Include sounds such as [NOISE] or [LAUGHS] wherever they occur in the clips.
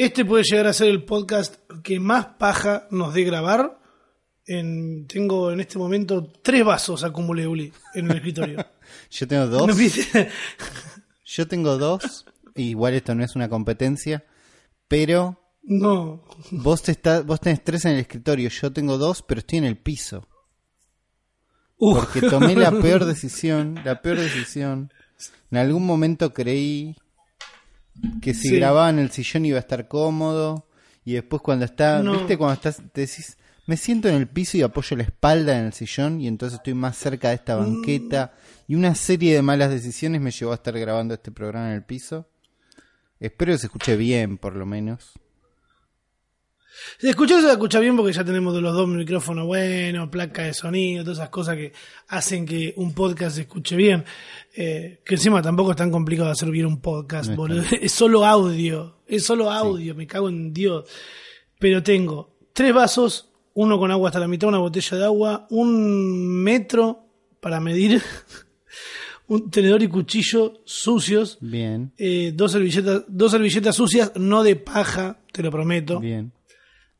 Este puede llegar a ser el podcast que más paja nos dé grabar. En, tengo en este momento tres vasos acumulé, Uli, en el escritorio. [LAUGHS] Yo tengo dos. [LAUGHS] Yo tengo dos. Igual esto no es una competencia. Pero No. vos, te está, vos tenés tres en el escritorio. Yo tengo dos, pero estoy en el piso. Uh, Porque tomé la [LAUGHS] peor decisión. La peor decisión. En algún momento creí que si Sí. grababa en el sillón iba a estar cómodo. Y después cuando está, No. viste, cuando estás, te decís, me siento en el piso y apoyo la espalda en el sillón y entonces estoy más cerca de esta banqueta. Y una serie de malas decisiones me llevó a estar grabando este programa en el piso. Espero que se escuche bien, por lo menos. Se escucha, se escucha bien porque ya tenemos de los dos micrófonos buenos, placa de sonido, todas esas cosas que hacen que un podcast se escuche bien. Eh, que encima tampoco es tan complicado hacer bien un podcast, No es boludo. Es solo audio, es solo audio, me cago en Dios. Pero tengo tres vasos, uno con agua hasta la mitad, una botella de agua, un metro para medir, [LAUGHS] un tenedor y cuchillo sucios, Bien, eh, dos servilletas, dos servilletas sucias, no de paja, te lo prometo bien.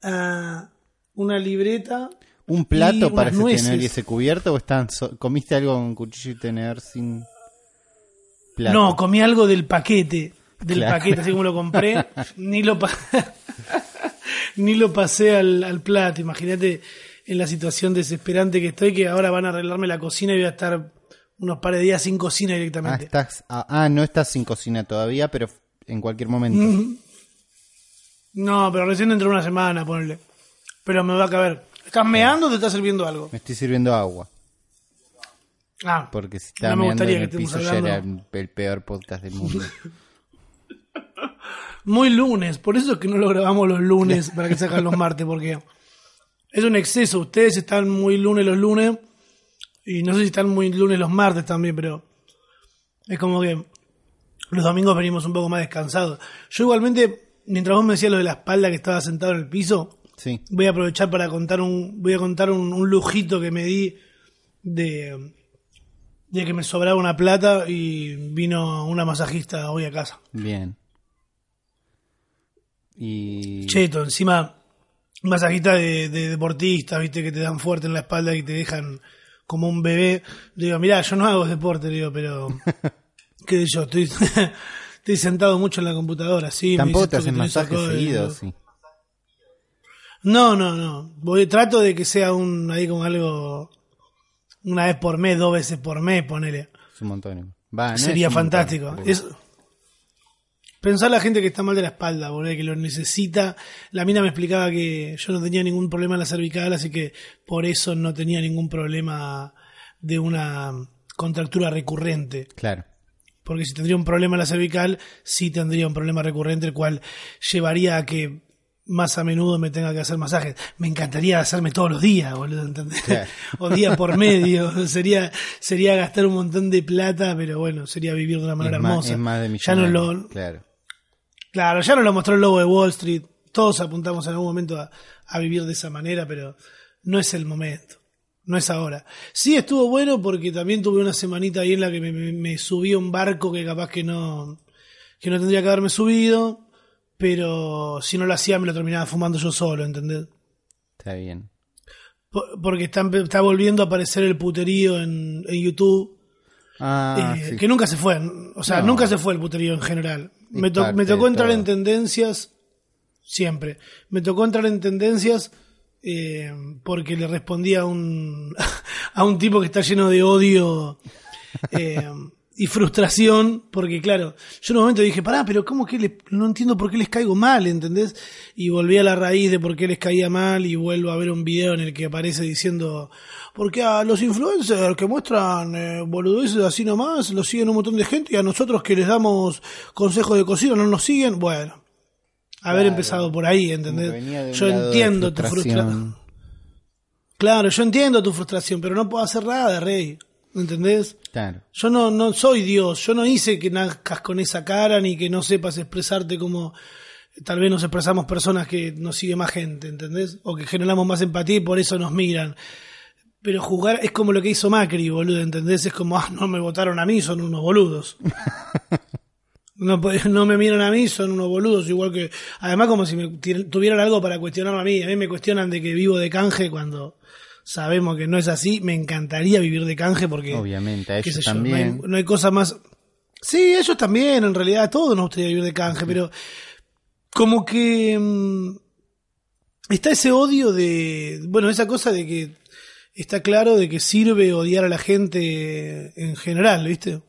Ah, una libreta. ¿Un plato para ese tenedor y ese cubierto o están so- comiste algo con cuchillo y tenedor sin plato? No, comí algo del paquete. Del Claro. paquete, así como lo compré. [LAUGHS] ni lo [LAUGHS] ni lo pasé al, al plato. Imagínate en la situación desesperante que estoy, que ahora van a arreglarme la cocina y voy a estar unos par de días sin cocina Ah, directamente. estás, ah, ah, no estás sin cocina todavía, pero en cualquier momento. No, pero recién dentro de una semana, ponle. Pero me va a caber. ¿Estás meando o te está sirviendo algo? Me estoy sirviendo agua. Ah, Porque si estaba No me meando gustaría en el que piso ya era hablando- el peor podcast del mundo. [LAUGHS] muy lunes. Por eso es que no lo grabamos los lunes [LAUGHS] para que se hagan los martes, porque es un exceso. Ustedes están muy lunes los lunes y no sé si están muy lunes los martes también, pero es como que los domingos venimos un poco más descansados. Yo igualmente, mientras vos me decías lo de la espalda que estaba sentado en el piso, Sí, voy a aprovechar para contar un, voy a contar un, un lujito que me di de, de que me sobraba una plata y vino una masajista hoy a casa. bien. Y Cheto, encima masajista de, de deportistas, viste, que te dan fuerte en la espalda y te dejan como un bebé. Digo, mirá, yo no hago deporte, digo, pero [LAUGHS] qué sé yo, estoy, estoy sentado mucho en la computadora, sí. tampoco te hacen masajes seguidos, sí. No, no, no. Voy, trato de que sea un ahí con algo una vez por mes, dos veces por mes, ponele. Es un montón. Va, no Sería es un montón, fantástico. Es, pensar la gente que está mal de la espalda, boludo, que lo necesita. La mina me explicaba que yo no tenía ningún problema en la cervical, así que por eso no tenía ningún problema de una contractura recurrente. Claro. Porque si tendría un problema en la cervical, sí tendría un problema recurrente, el cual llevaría a que más a menudo me tenga que hacer masajes. Me encantaría hacerme todos los días, boludo, ¿entendés? [LAUGHS] O día por medio. [LAUGHS] sería, sería gastar un montón de plata, pero bueno, sería vivir de una manera es, más, hermosa. es más de ya no lo, Claro. Claro, ya nos lo mostró el lobo de Wall Street. Todos apuntamos en algún momento a, a vivir de esa manera, pero no es el momento. No es ahora. Sí estuvo bueno porque también tuve una semanita ahí en la que me, me- me subí a un barco que capaz que no, que no tendría que haberme subido, pero si no lo hacía me lo terminaba fumando yo solo, ¿entendés? Está bien. Po- Porque está, volviendo a aparecer el puterío en, en YouTube. Ah, Eh, sí. que nunca se fue. O sea, No. nunca se fue el puterío en general. Me, to- parte me tocó entrar en tendencias siempre. Me tocó entrar en tendencias eh, porque le respondí a un, [LAUGHS] a un tipo que está lleno de odio eh, y frustración. Porque, claro, yo en un momento dije, pará, pero ¿cómo que le- no entiendo por qué les caigo mal, ¿entendés? Y volví a la raíz de por qué les caía mal y vuelvo a ver un video en el que aparece diciendo, porque a los influencers que muestran eh, boludeces así nomás, los siguen un montón de gente y a nosotros que les damos consejos de cocina no nos siguen, bueno. Haber Claro. empezado por ahí, ¿entendés? Yo entiendo tu frustración. frustración. Claro, yo entiendo tu frustración, pero no puedo hacer nada, Rey. ¿Entendés? Claro. Yo no, no soy Dios, yo no hice que nazcas con esa cara ni que no sepas expresarte como tal vez nos expresamos personas que nos sigue más gente, ¿entendés? O que generamos más empatía y por eso nos miran. Pero jugar es como lo que hizo Macri, boludo, ¿entendés? Es como, ah, no me votaron a mí, son unos boludos. [LAUGHS] No, [LAUGHS] no me miran a mí, son unos boludos, igual que. Además, como si me tuvieran algo para cuestionarme a mí. A mí me cuestionan de que vivo de canje cuando sabemos que no es así. Me encantaría vivir de canje porque. Obviamente, a ellos también. no, hay, cosa más. Sí, ellos también, en realidad, todos nos gustaría vivir de canje, pero. Como que. Mm, está ese odio de. Bueno, esa cosa de que. Está claro de que sirve odiar a la gente en general, ¿viste?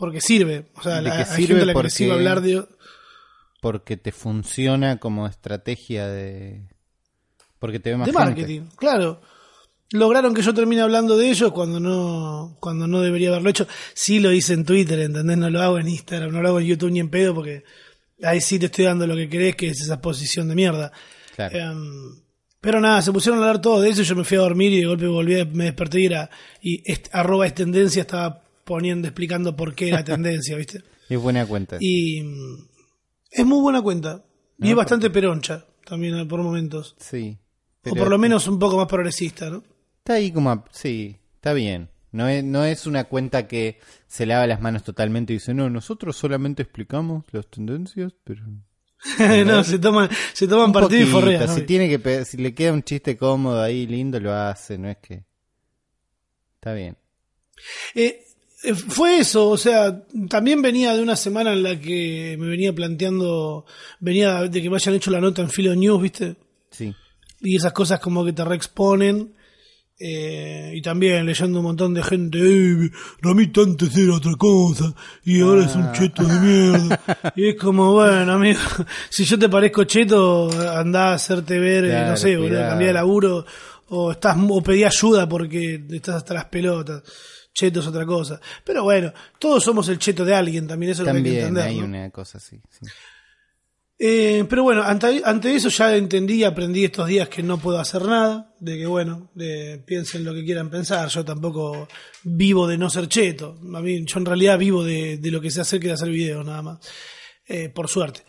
Porque sirve. O sea, la, sirve la porque, hablar de. Porque te funciona como estrategia de. Porque te ve más De marketing, claro. Lograron que yo termine hablando de ellos cuando no, cuando no debería haberlo hecho. Sí lo hice en Twitter, ¿entendés? No lo hago en Instagram, no lo hago en YouTube ni en pedo porque ahí sí te estoy dando lo que querés, que es esa posición de mierda. Em, pero nada, se pusieron a hablar todo de eso, yo me fui a dormir y de golpe volví, me desperté y era, y arroba es tendencia estaba poniendo, explicando por qué la tendencia, ¿viste? [LAUGHS] Es buena cuenta. Y es muy buena cuenta. y es bastante peroncha también eh, por momentos. Sí. O por lo menos un poco más progresista, ¿no? Está ahí como, sí, está bien. No es, no es una cuenta que se lava las manos totalmente y dice, no, nosotros solamente explicamos las tendencias, pero... [LAUGHS] no, se toman, se toman partido y forrean. Si, tiene que, si le queda un chiste cómodo ahí, lindo, lo hace, no es que... Está bien. Eh, fue eso, o sea, también venía de una semana en la que me venía planteando, venía de que me hayan hecho la nota en Filo News, ¿viste? Sí. Y esas cosas como que te reexponen. Eh, y también leyendo un montón de gente, eh, Ramita antes era otra cosa y ahora es un ah. cheto de mierda. [LAUGHS] y es como, bueno, amigo, [LAUGHS] si yo te parezco cheto, andá a hacerte ver, eh, no sé, cambiar de laburo o, estás, o pedí ayuda porque estás hasta las pelotas cheto es otra cosa. Pero bueno, todos somos el cheto de alguien, también eso también lo hay que entender. hay una cosa así. Eh, pero bueno, ante, ante, eso ya entendí y aprendí estos días que no puedo hacer nada, de que bueno, de, piensen lo que quieran pensar, yo tampoco vivo de no ser cheto, a mí, yo en realidad vivo de, de lo que sé hacer que de hacer videos nada más, eh, por suerte.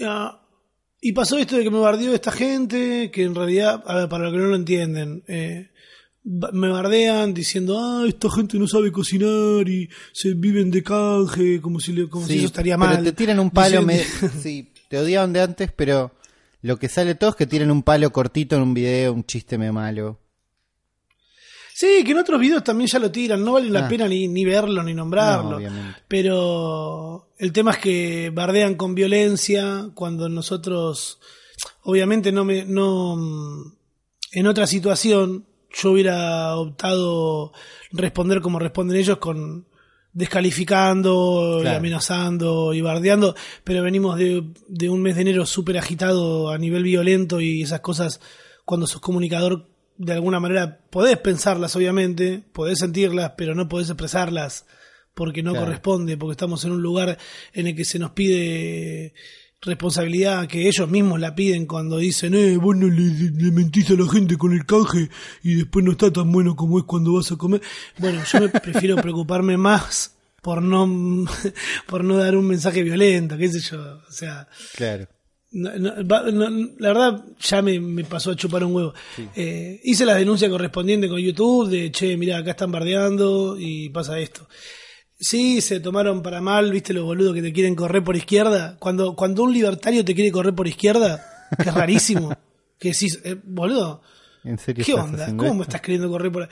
Ah, y pasó esto de que me bardeó esta gente, que en realidad, a ver, para los que no lo entienden, eh, me bardean diciendo, ah, esta gente no sabe cocinar y se viven de canje, como si, como si eso estaría mal. Pero te tiran un palo, me... [LAUGHS] [LAUGHS] sí, te odiaban de antes, pero lo que sale todo es que tienen un palo cortito en un video, un chiste me malo. Sí, que en otros videos también ya lo tiran, no vale la ah. pena ni, ni, verlo ni nombrarlo. pero el tema es que bardean con violencia cuando nosotros, obviamente no me, no, en otra situación yo hubiera optado responder como responden ellos con descalificando, y amenazando y bardeando, pero venimos de, de un mes de enero súper agitado a nivel violento y esas cosas, cuando sos comunicador, de alguna manera podés pensarlas, obviamente, podés sentirlas, pero no podés expresarlas porque no corresponde, porque estamos en un lugar en el que se nos pide responsabilidad que ellos mismos la piden cuando dicen, eh, vos no le, mentís a la gente con el canje y después no está tan bueno como es cuando vas a comer. Bueno, yo me prefiero preocuparme más por no, [LAUGHS] por no dar un mensaje violento, qué sé yo, o sea. Claro. la verdad ya me, pasó a chupar un huevo. Eh, hice la denuncia correspondiente con YouTube de, che, mira, acá están bardeando y pasa esto. Sí, se tomaron para mal, viste los boludos que te quieren correr por izquierda. Cuando, cuando un libertario te quiere correr por izquierda, que es rarísimo. [LAUGHS] que decís, eh, boludo, ¿En serio ¿qué onda? ¿Cómo me estás queriendo correr por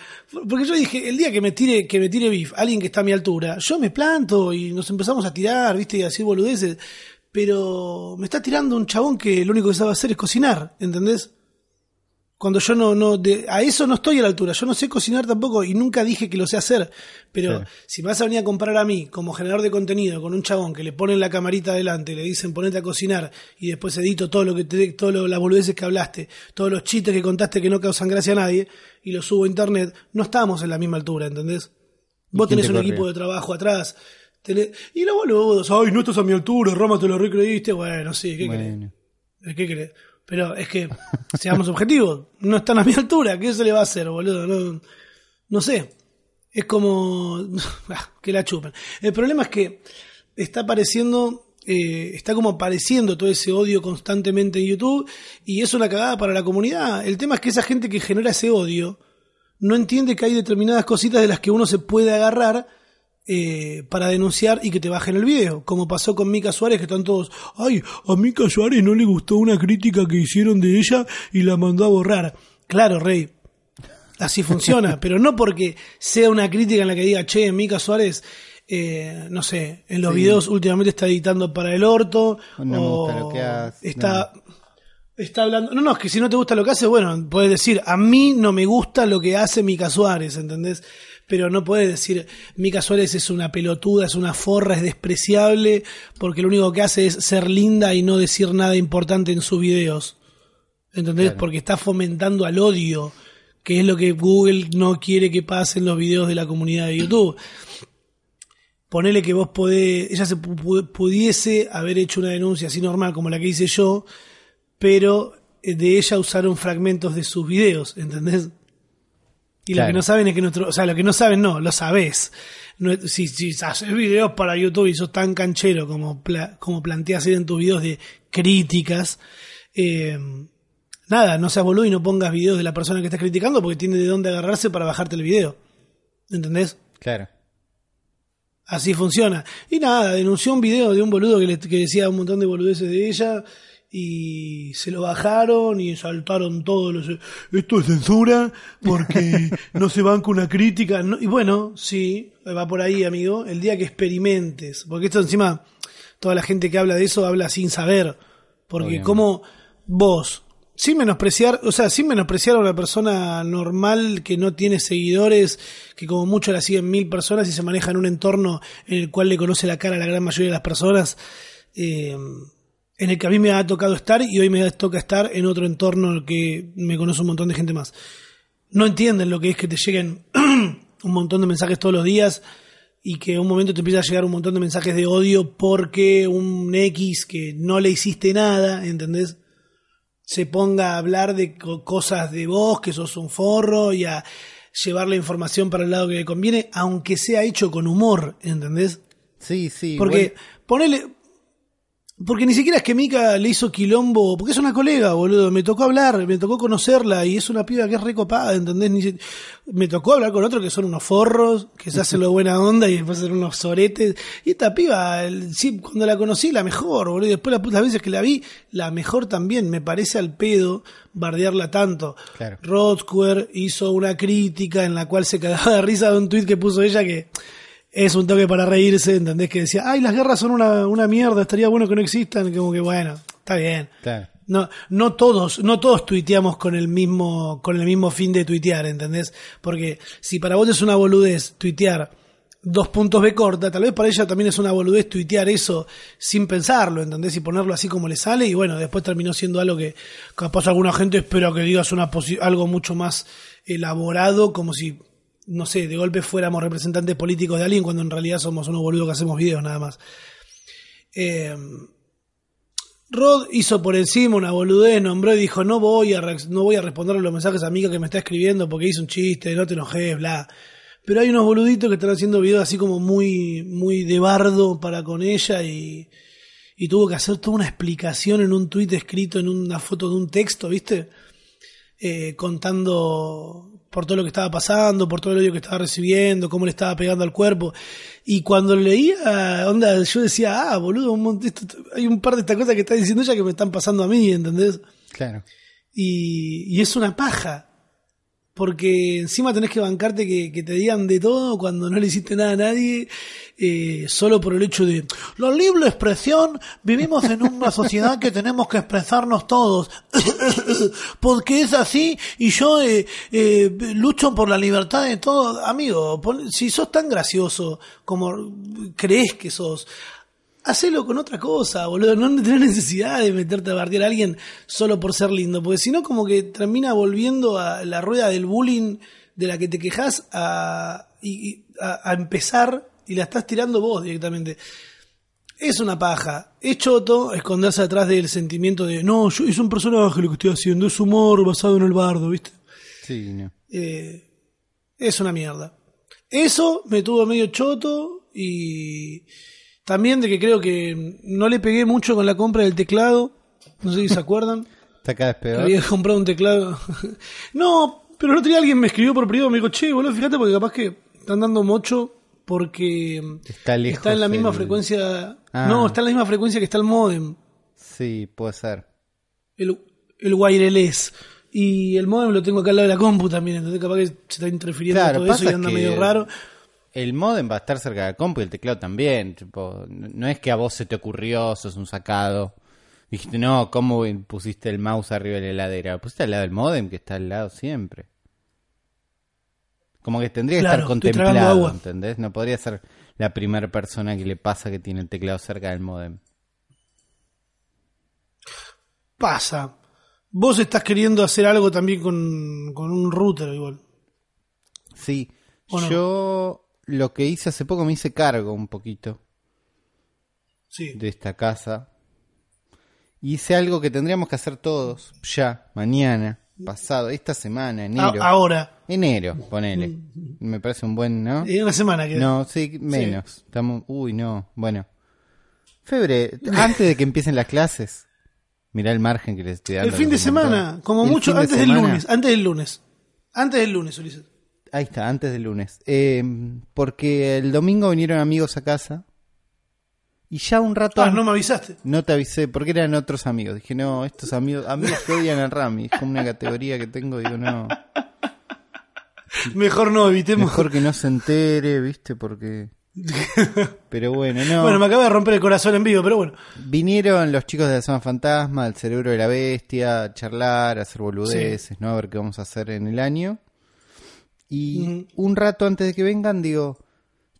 Porque yo dije, el día que me tire, que me tire alguien que está a mi altura, yo me planto y nos empezamos a tirar, viste, y así boludeces. Pero me está tirando un chabón que lo único que sabe hacer es cocinar, ¿entendés? Cuando yo no, no de, a eso no estoy a la altura, yo no sé cocinar tampoco y nunca dije que lo sé hacer, pero si me vas a venir a comparar a mí como generador de contenido con un chabón que le ponen la camarita adelante, le dicen ponete a cocinar y después edito todo lo que te, todo las boludeces que hablaste, todos los chistes que contaste que no causan gracia a nadie y los subo a internet, no estamos en la misma altura, ¿entendés? Vos tenés un equipo de trabajo atrás, y los boludos, ay, no estás a mi altura, Rama te lo recreíste, bueno, sí, ¿qué crees? ¿Qué crees? Pero es que, seamos objetivos, no están a mi altura, ¿qué se le va a hacer, boludo? No, no sé. Es como [LAUGHS] ah, que la chupen. El problema es que está apareciendo, eh, está como apareciendo todo ese odio constantemente en YouTube y es una cagada para la comunidad. El tema es que esa gente que genera ese odio no entiende que hay determinadas cositas de las que uno se puede agarrar eh, para denunciar y que te bajen el video, como pasó con Mica Suárez, que están todos, ay, a Mica Suárez no le gustó una crítica que hicieron de ella y la mandó a borrar. Claro, Rey, así [LAUGHS] funciona, pero no porque sea una crítica en la que diga, che, Mica Suárez, eh, no sé, en los Sí. videos últimamente está editando para el orto, No me gusta o lo que hace, está, está hablando, no, no, es que si no te gusta lo que hace, bueno, puedes decir, a mí no me gusta lo que hace Mica Suárez, ¿entendés? Pero no puedes decir, Mica Suárez es una pelotuda, es una forra, es despreciable, porque lo único que hace es ser linda y no decir nada importante en sus videos. ¿Entendés? Claro. Porque está fomentando al odio, que es lo que Google no quiere que pase en los videos de la comunidad de YouTube. Ponele que vos podés, ella se pu- pu- pudiese haber hecho una denuncia así normal como la que hice yo, pero eh, de ella usaron fragmentos de sus videos, ¿entendés? Y lo que no saben es que nuestro, o sea, lo que no saben no, lo sabés. No, si, si haces videos para YouTube y sos tan canchero como, pla- como planteas en tus videos de críticas, eh, nada, no seas boludo y no pongas videos de la persona que estás criticando porque tiene de dónde agarrarse para bajarte el video. ¿Entendés? Claro. Así funciona. Y nada, denunció un video de un boludo que, le- que decía un montón de boludeces de ella y se lo bajaron y saltaron todos los... Esto es censura porque [LAUGHS] no se banca una crítica. No- y bueno, sí, va por ahí, amigo. El día que experimentes, porque esto encima, toda la gente que habla de eso habla sin saber. Porque como vos, sin menospreciar, o sea, sin menospreciar a una persona normal que no tiene seguidores, que como mucho la siguen mil personas y se maneja en un entorno en el cual le conoce la cara a la gran mayoría de las personas, eh, en el que a mí me ha tocado estar y hoy me toca estar en otro entorno en el que me conoce un montón de gente más. No entienden lo que es que te lleguen [CLEARS THROAT] un montón de mensajes todos los días y que un momento te empieza a llegar un montón de mensajes de odio porque un X que no le hiciste nada, ¿entendés? Se ponga a hablar de co- cosas de vos, que sos un forro y a llevar la información para el lado que le conviene, aunque sea hecho con humor, ¿entendés? Sí, sí. Porque, igual- ponele. Porque ni siquiera es que Mika le hizo quilombo, porque es una colega, boludo. Me tocó hablar, me tocó conocerla y es una piba que es recopada, ¿entendés? Ni si- me tocó hablar con otro que son unos forros, que se hacen lo [LAUGHS] buena onda y después son unos soretes. Y esta piba, el- sí, cuando la conocí, la mejor, boludo. Y después la- las veces que la vi, la mejor también. Me parece al pedo bardearla tanto. Claro. Hizo una crítica en la cual se cagaba de risa de un tuit que puso ella que es un toque para reírse, ¿entendés? Que decía, ay, las guerras son una, una mierda, estaría bueno que no existan, como que bueno, está bien. No, no todos, no todos tuiteamos con el mismo, con el mismo fin de tuitear, ¿entendés? Porque si para vos es una boludez tuitear dos puntos B corta, tal vez para ella también es una boludez tuitear eso sin pensarlo, ¿entendés? Y ponerlo así como le sale, y bueno, después terminó siendo algo que capaz alguna gente espera que digas una algo mucho más elaborado, como si, no sé, de golpe fuéramos representantes políticos de alguien, cuando en realidad somos unos boludos que hacemos videos nada más. Eh, Rod hizo por encima una boludez, nombró y dijo, no voy a, no voy a responder los mensajes a amiga que me está escribiendo porque hice un chiste, no te enojes, bla. Pero hay unos boluditos que están haciendo videos así como muy, muy de bardo para con ella y, y tuvo que hacer toda una explicación en un tuit escrito en una foto de un texto, ¿viste? Eh, contando por todo lo que estaba pasando, por todo el odio que estaba recibiendo, cómo le estaba pegando al cuerpo. Y cuando leía, onda, yo decía, ah, boludo, un montón- esto- hay un par de estas cosas que está diciendo ella que me están pasando a mí, ¿entendés? Claro. Y, y es una paja. Porque encima tenés que bancarte que, que te digan de todo cuando no le hiciste nada a nadie, eh, solo por el hecho de la libre expresión, vivimos en una sociedad que tenemos que expresarnos todos, [COUGHS] porque es así y yo eh, eh, lucho por la libertad de todo. Amigo, si sos tan gracioso como crees que sos, Hacelo con otra cosa, boludo. No tenés necesidad de meterte a bardear a alguien solo por ser lindo. Porque si no, como que termina volviendo a la rueda del bullying de la que te quejas a, y- a, a empezar y la estás tirando vos directamente. Es una paja. Es choto esconderse atrás del sentimiento de no, yo, es un personaje lo que estoy haciendo, es humor basado en el bardo, ¿viste? Sí, no. Eh, es una mierda. Eso me tuvo medio choto y también de que creo que no le pegué mucho con la compra del teclado. No sé si se [LAUGHS] acuerdan. Está cada vez que peor. había comprado un teclado. [LAUGHS] no, pero el otro día alguien me escribió por privado, me dijo, che, boludo, fíjate porque capaz que están dando mucho porque Está lejos está en la misma el- frecuencia. Ah. No, está en la misma frecuencia que está el modem, Sí, puede ser. el, el wireless. Y el modem lo tengo acá al lado de la compu también, entonces capaz que se está interfiriendo Claro, todo eso y anda medio raro. El modem va a estar cerca del compu y el teclado también. Tipo, no es que a vos se te ocurrió, sos un sacado. Dijiste, no, ¿cómo pusiste el mouse arriba de la heladera? Lo pusiste al lado del modem que está al lado siempre. Como que tendría que Claro, estar contemplado. ¿entendés? No podría ser la primera persona que le pasa que tiene el teclado cerca del modem. Pasa. Vos estás queriendo hacer algo también con, con un router igual. Sí, ¿O no? Lo que hice hace poco me hice cargo un poquito Sí. de esta casa. Hice algo que tendríamos que hacer todos, ya, mañana, pasado, esta semana, enero. ahora. Enero, ponele. Me parece un buen, ¿no? En una semana que No, sí, menos. Estamos, uy, no, bueno. Febre, antes de que empiecen las clases. Mirá el margen que les estoy dando. El fin de semana, como El mucho de antes del lunes. Antes del lunes. Antes del lunes, Ulises. Ahí está, antes del lunes. Eh, porque el domingo vinieron amigos a casa. Y ya un rato Ah, no me avisaste. no te avisé, porque eran otros amigos. Dije, no, estos amigos, amigos que odian a Rami. Es como una categoría que tengo. Digo, no, Mejor no, evitemos. mejor que no se entere, ¿viste? Porque. [LAUGHS] Pero bueno, no. Bueno, me acaba de romper el corazón en vivo, pero bueno. Vinieron los chicos de la zona fantasma, el cerebro de la bestia, a charlar, a hacer boludeces, ¿no? A ver qué vamos a hacer en el año. Y un rato antes de que vengan, digo,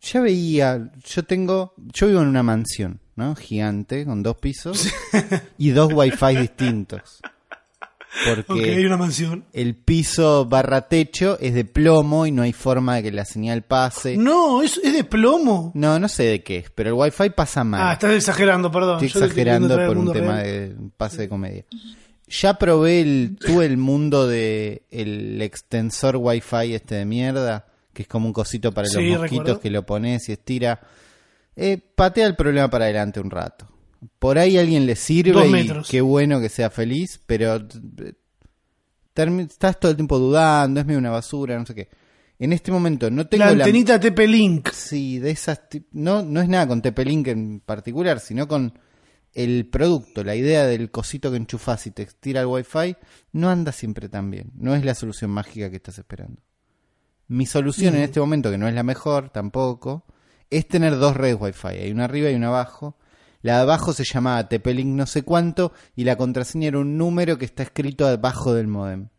ya veía, yo tengo, yo vivo en una mansión, ¿no? Gigante, con dos pisos y dos wifi distintos. Porque Ok, hay una mansión. el piso barra techo es de plomo y no hay forma de que la señal pase. No, es, es de plomo. No, no sé de qué es, pero el wifi pasa mal. Ah, estás exagerando, perdón. Estoy Yo exagerando por un tema real. de pase de comedia. Ya probé el, tuve el mundo de el extensor wifi este de mierda, que es como un cosito para Sí, los mosquitos recuerdo. que lo pones y estira. Eh, patea el problema para adelante un rato. Por ahí a alguien le sirve y qué bueno que sea feliz, pero eh, estás todo el tiempo dudando, es medio una basura, no sé qué. En este momento no tengo La la, antenita TP-Link. Sí, de esas. No, no es nada con TP-Link en particular, sino con el producto, la idea del cosito que enchufas y te tira el Wi-Fi, no anda siempre tan bien. No es la solución mágica que estás esperando. Mi solución en este momento, que no es la mejor tampoco, es tener dos redes Wi-Fi. Hay una arriba y una abajo. La de abajo se llamaba TP-Link no sé cuánto y la contraseña era un número que está escrito abajo del modem.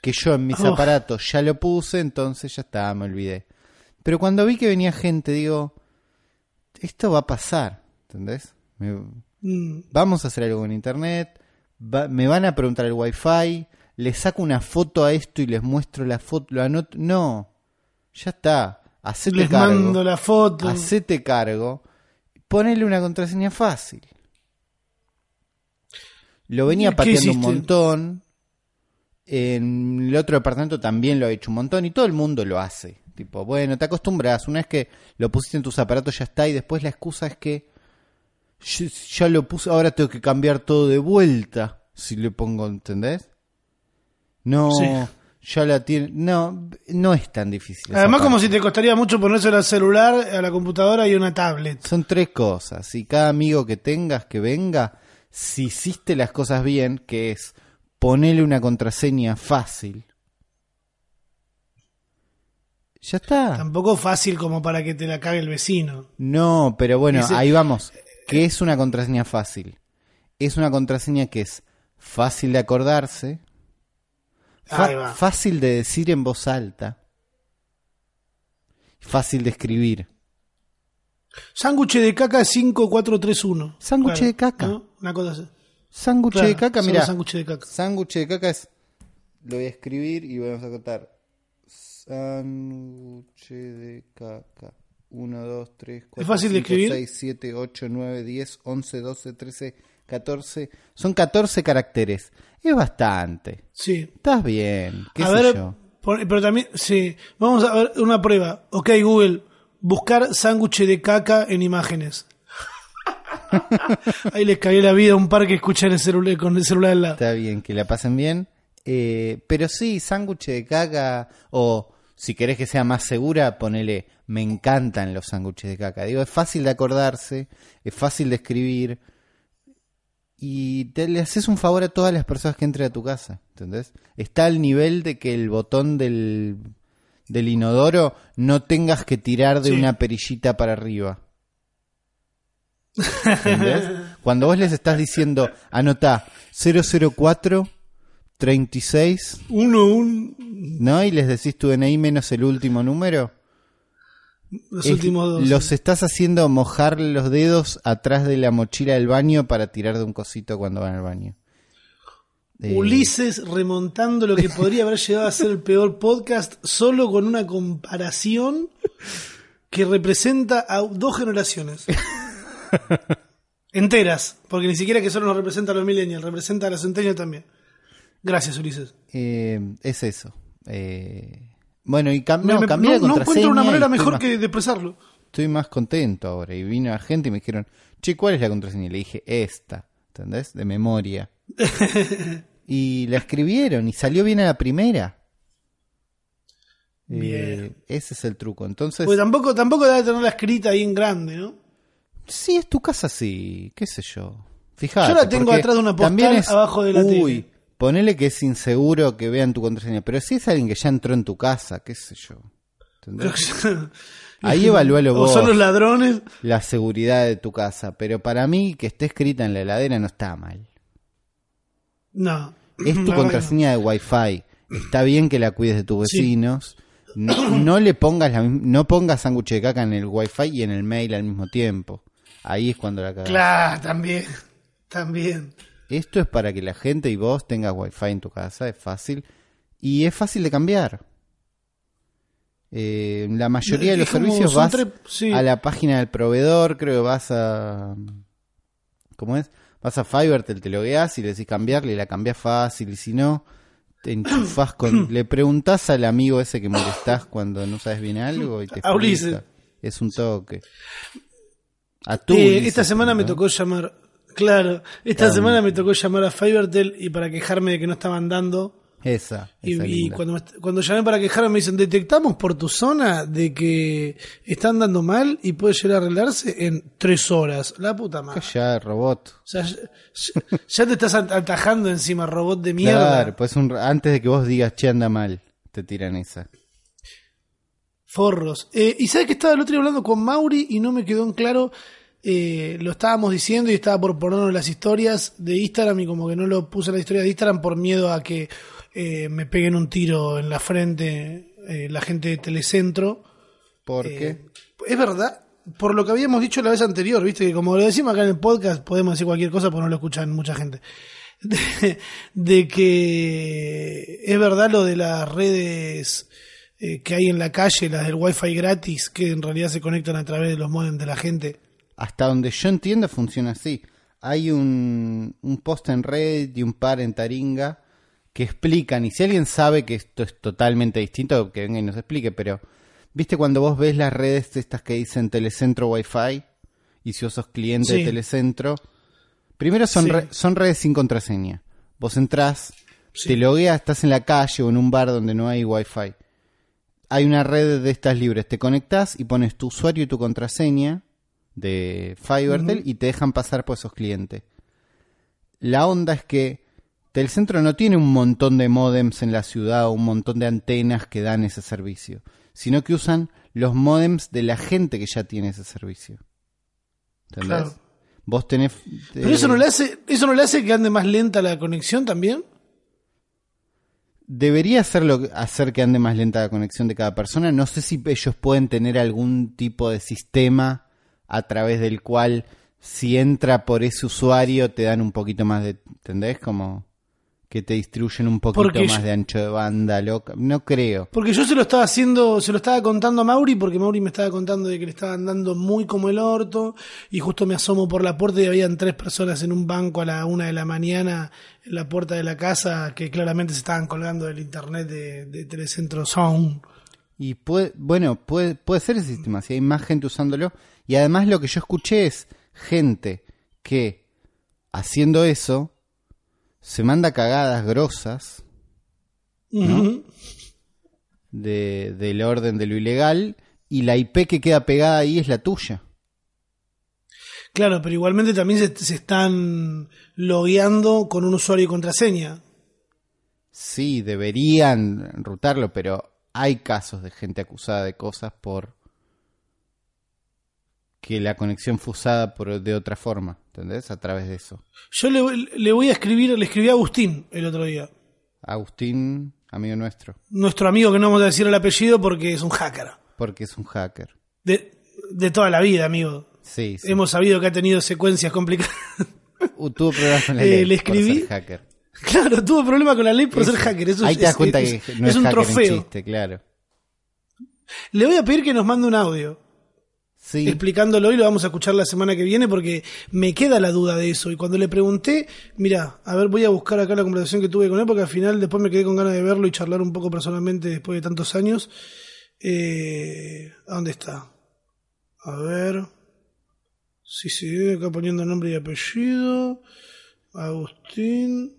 Que yo en mis Oh. aparatos ya lo puse, entonces ya está, me olvidé. Pero cuando vi que venía gente, digo, esto va a pasar, ¿entendés? Me- Mm, vamos a hacer algo en internet, va- me van a preguntar el wifi, les saco una foto a esto y les muestro la foto, lo anoto. No, ya está, hacete Les cargo. mando la foto. Hacete cargo, ponele una contraseña fácil. Lo venía ¿Qué pateando un montón. En el otro departamento también lo ha hecho un montón y todo el mundo lo hace. Tipo, bueno, te acostumbras. Una vez que lo pusiste en tus aparatos ya está y después la excusa es que "Yo- ya lo puse, ahora tengo que cambiar todo de vuelta. Si le pongo, ¿entendés? No, Sí. ya la tiene. No, no es tan difícil. Además, como si te costaría mucho ponerse al celular, a la computadora y una tablet. Son tres cosas. Y cada amigo que tengas que venga, si hiciste las cosas bien, que es ponerle una contraseña fácil. Ya está. Tampoco fácil como para que te la cague el vecino. No, pero bueno, Ese- ahí vamos. ¿Qué es una contraseña fácil? Es una contraseña que es fácil de acordarse, fácil de decir en voz alta, fácil de escribir. Sándwich de caca 5431. Sándwich de caca. ¿no? Una cosa así. Sándwich Claro, de caca, mira. sándwich de caca. Sándwich de caca es. Lo voy a escribir y vamos a contar. Sándwich de caca. 1, 2, 3, 4, fácil de 5, escribir? 6, 7, 8, 9, 10, 11, 12, 13, 14. Son 14 caracteres. Es bastante. Sí. Estás bien. ¿Qué a sé ver, yo? pon- pero también, sí. Vamos a ver una prueba. Ok, Google, buscar sándwich de caca en imágenes. [LAUGHS] Ahí les cagué la vida a un par que escucha en el celular, con el celular al lado. Está bien, que la pasen bien. Eh, pero sí, sándwich de caca o Si querés que sea más segura, ponele, me encantan los sándwiches de caca. Digo, es fácil de acordarse, es fácil de escribir y te le haces un favor a todas las personas que entren a tu casa, ¿entendés? Está al nivel de que el botón del, del inodoro no tengas que tirar de Sí. una perillita para arriba. ¿Entendés? [LAUGHS] Cuando vos les estás diciendo, anotá 004 36, Uno, un. ¿no? Y les decís tu DNI menos el último número. Los es- últimos dos. Los estás haciendo mojar los dedos atrás de la mochila del baño para tirar de un cosito cuando van al baño. Eh, Ulises remontando lo que [LAUGHS] podría haber llegado a ser el peor podcast solo con una comparación que representa a dos generaciones. [LAUGHS] Enteras, porque ni siquiera que solo nos representa a los millennials, representa a los centennials también. Gracias, Ulises. eh, es eso. Eh, bueno, y cam no, me- cambié no- no encuentro una manera mejor más- que de expresarlo. Estoy más contento ahora. Y vino la gente y me dijeron, che, ¿cuál es la contraseña? Y le dije, esta, ¿entendés? De memoria. [LAUGHS] y la escribieron y salió bien a la primera. Eh, Bien. ese es el truco. Entonces, Porque tampoco, tampoco debe tenerla escrita ahí en grande, ¿no? sí, es tu casa, sí, qué sé yo. Fijate. Yo la tengo atrás de una postal también es, abajo de la Uy, tele. Ponele que es inseguro que vean tu contraseña. Pero si es alguien que ya entró en tu casa, qué sé yo. Ahí evalúalo [LAUGHS] O vos. son los ladrones. la seguridad de tu casa, pero para mí que esté escrita en la heladera no está mal. No. Es tu contraseña de Wi-Fi. Está bien que la cuides de tus Sí. vecinos. No, [CLEARS THROAT] no le pongas la, no pongas sándwich de caca en el Wi-Fi y en el mail al mismo tiempo. Ahí es cuando la cagas. Claro, también. También. Esto es para que la gente y vos tengas Wi-Fi en tu casa, es fácil y es fácil de cambiar. Eh, la mayoría de los servicios vas sí. a la página del proveedor, creo que vas a ¿cómo es? Vas a Fivertel, te logueas y le decís cambiarle y la cambias fácil y si no te enchufás con [COUGHS] le preguntás al amigo ese que molestás cuando no sabes bien algo y te A explica. Es un toque. A tú. Eh, Ulises, esta semana me tocó llamar. Claro, esta semana me tocó llamar a Fivertel y para quejarme de que no estaban dando. esa, Y, esa y cuando, cuando llamé para quejarme me dicen, detectamos por tu zona de que están dando mal y puede llegar a arreglarse en tres horas. La puta madre. Ya, robot. O sea, ya, te estás at- atajando encima, robot de mierda. Claro, pues un, antes de que vos digas, che, anda mal, te tiran esa. Forros. Eh, y sabes que estaba el otro día hablando con Mauri y no me quedó en claro. Eh, lo estábamos diciendo y estaba por ponernos las historias de Instagram y como que no lo puse en la historia de Instagram por miedo a que eh, me peguen un tiro en la frente eh, la gente de Telecentro. ¿Por Eh, qué? Es verdad, por lo que habíamos dicho la vez anterior, viste que como lo decimos acá en el podcast, podemos decir cualquier cosa porque no lo escuchan mucha gente. [LAUGHS] De, de que es verdad lo de las redes que hay en la calle, las del wifi gratis, que en realidad se conectan a través de los modems de la gente. Hasta donde yo entiendo funciona así. Hay un, un post en Reddit y un par en Taringa que explican, y si alguien sabe que esto es totalmente distinto, que venga y nos explique, pero ¿viste cuando vos ves las redes estas que dicen Telecentro Wi-Fi? Y si vos sos cliente de. Telecentro, primero son, Sí. re- son redes sin contraseña. Vos entrás, Sí. te logueas, estás en la calle o en un bar donde no hay Wi-Fi. Hay una red de estas libres, te conectás y pones tu usuario y tu contraseña de Fivertel y te dejan pasar por esos clientes. La onda es que Telecentro no tiene un montón de modems en la ciudad o un montón de antenas que dan ese servicio, sino que usan los modems de la gente que ya tiene ese servicio. ¿Entendés? Claro. Vos tenés... Pero eh, eso no le hace, eso no le hace que ande más lenta la conexión también. Debería hacerlo, hacer que ande más lenta la conexión de cada persona. No sé si ellos pueden tener algún tipo de sistema a través del cual si entra por ese usuario te dan un poquito más de... ¿Entendés? Como que te distribuyen un poquito Porque más yo- de ancho de banda, loca. No creo. Porque yo se lo estaba haciendo, se lo estaba contando a Mauri, porque Mauri me estaba contando de que le estaban dando muy como el orto, y justo me asomo por la puerta y habían tres personas en un banco a la una de la mañana en la puerta de la casa que claramente se estaban colgando del internet de, de Telecentro Sound. Y puede, bueno, puede, puede ser ese sistema, si hay más gente usándolo. Y además lo que yo escuché es gente que haciendo eso se manda cagadas grosas de- del orden de lo ilegal y la IP que queda pegada ahí es la tuya. Claro, pero igualmente también se, se están logueando con un usuario y contraseña. Sí, deberían rutarlo, pero hay casos de gente acusada de cosas por que la conexión fue usada por, de otra forma, ¿entendés? A través de eso. Yo le, le voy a escribir, le escribí a Agustín el otro día. Agustín, amigo nuestro, Nuestro amigo que no vamos a decir el apellido porque es un hacker. porque es un hacker. De, de toda la vida, amigo. Sí, sí. Hemos sabido que ha tenido secuencias complicadas. Uh, tuvo problemas con la [LAUGHS] Eh, ley le por escribí- ser hacker. claro, tuvo problemas con la ley por ser hacker. Eso Ahí es, te das cuenta es- que no es un trofeo. chiste, claro. Le voy a pedir que nos mande un audio. Explicándolo y lo vamos a escuchar la semana que viene porque me queda la duda de eso. Y cuando le pregunté, mira, a ver, voy a buscar acá la conversación que tuve con él porque al final después me quedé con ganas de verlo y charlar un poco personalmente después de tantos años. Eh, ¿a ¿Dónde está? A ver. Sí, sí, acá poniendo nombre y apellido. Agustín.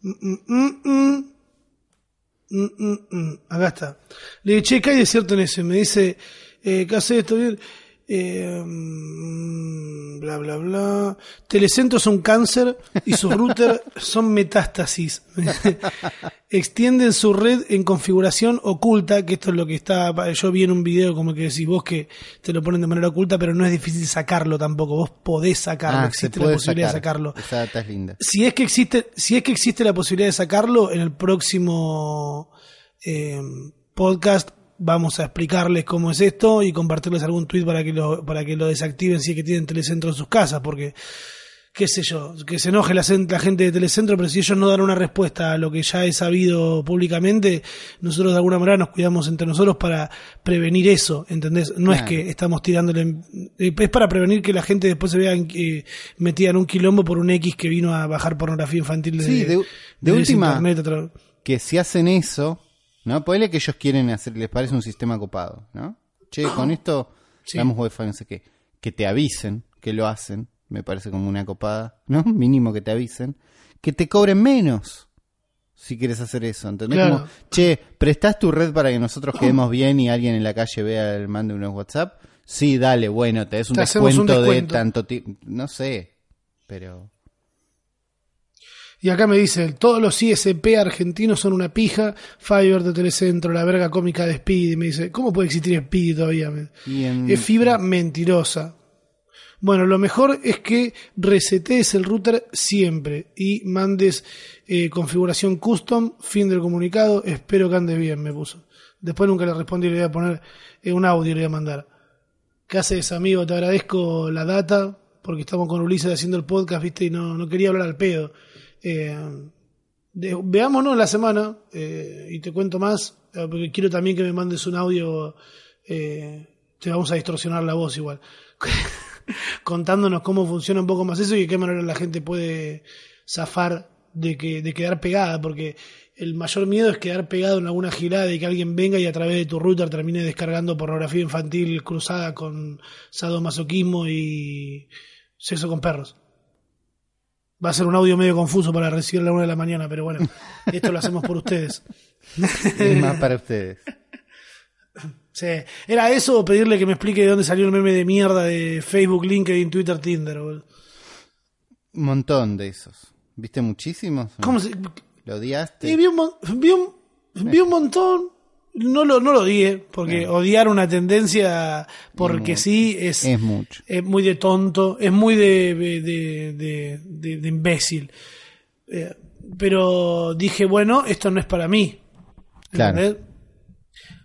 Mm, mm, mm. Acá está. Le dije, che, ¿qué hay de cierto en eso? Y me dice, eh, ¿qué hace esto? Eh, mm, bla, bla, bla. Telecentros son cáncer y sus [LAUGHS] routers son metástasis. [LAUGHS] Extienden su red en configuración oculta, que esto es lo que está, yo vi en un video como que decís vos que te lo ponen de manera oculta, pero no es difícil sacarlo tampoco. Vos podés sacarlo, Ah, existe la posibilidad sacar. de sacarlo. Esa data es linda. Si es que existe, si es que existe la posibilidad de sacarlo, en el próximo eh, podcast vamos a explicarles cómo es esto y compartirles algún tweet para que lo, para que lo desactiven si es que tienen telecentro en sus casas, porque qué sé yo, que se enoje la, la gente de Telecentro, pero si ellos no dan una respuesta a lo que ya he sabido públicamente, nosotros de alguna manera nos cuidamos entre nosotros para prevenir eso, ¿entendés? No es que estamos tirándole, eh, es para prevenir que la gente después se vea eh, metida en un quilombo por un X que vino a bajar pornografía infantil de, Sí, de- de última- internet Que si hacen eso, ¿no? Ponele que ellos quieren hacer, les parece un sistema copado, ¿no? Che, con esto Sí. damos wifi, no sé qué. Que te avisen que lo hacen, me parece como una copada, ¿no? [LAUGHS] Mínimo que te avisen. Que te cobren menos si quieres hacer eso, ¿entendés? Claro. Como, che, ¿prestás tu red para que nosotros quedemos bien y alguien en la calle vea el mande unos WhatsApp? Sí, dale, bueno, te des un Te descuento, un descuento. de tanto tiempo. No sé, pero... Y acá me dice, todos los ISP argentinos son una pija, Fiverr de Telecentro, la verga cómica de Speedy, me dice, ¿cómo puede existir Speedy todavía? En- Es fibra mentirosa. Bueno, lo mejor es que resetees el router siempre y mandes eh, configuración custom, fin del comunicado, espero que andes bien, me puso. Después nunca le respondí, le voy a poner eh, un audio, le voy a mandar. ¿Qué haces, amigo? Te agradezco la data, porque estamos con Ulises haciendo el podcast, viste, y no, no quería hablar al pedo. Eh, veámonos la semana eh, y te cuento más, eh, porque quiero también que me mandes un audio. te vamos a distorsionar la voz igual. [LAUGHS] Contándonos cómo funciona un poco más eso y de qué manera la gente puede zafar de, que, de quedar pegada, porque el mayor miedo es quedar pegado en alguna girada y que alguien venga y a través de tu router termine descargando pornografía infantil cruzada con sadomasoquismo y sexo con perros. Va a ser un audio medio confuso para recibir a la una de la mañana, pero bueno, esto lo hacemos por ustedes. [LAUGHS] Es más para ustedes. Sí. ¿Era eso o pedirle que me explique de dónde salió el meme de mierda de Facebook, LinkedIn, Twitter, Tinder? Un montón de esos. ¿Viste muchísimos? ¿Cómo se.? ¿Lo odiaste? Y vi un, vi un, vi un montón. No lo, no lo odié, porque odiar una tendencia porque sí es, Es mucho. es muy de tonto, es muy de, de, de, imbécil. Eh, pero dije, bueno, esto no es para mí. Claro.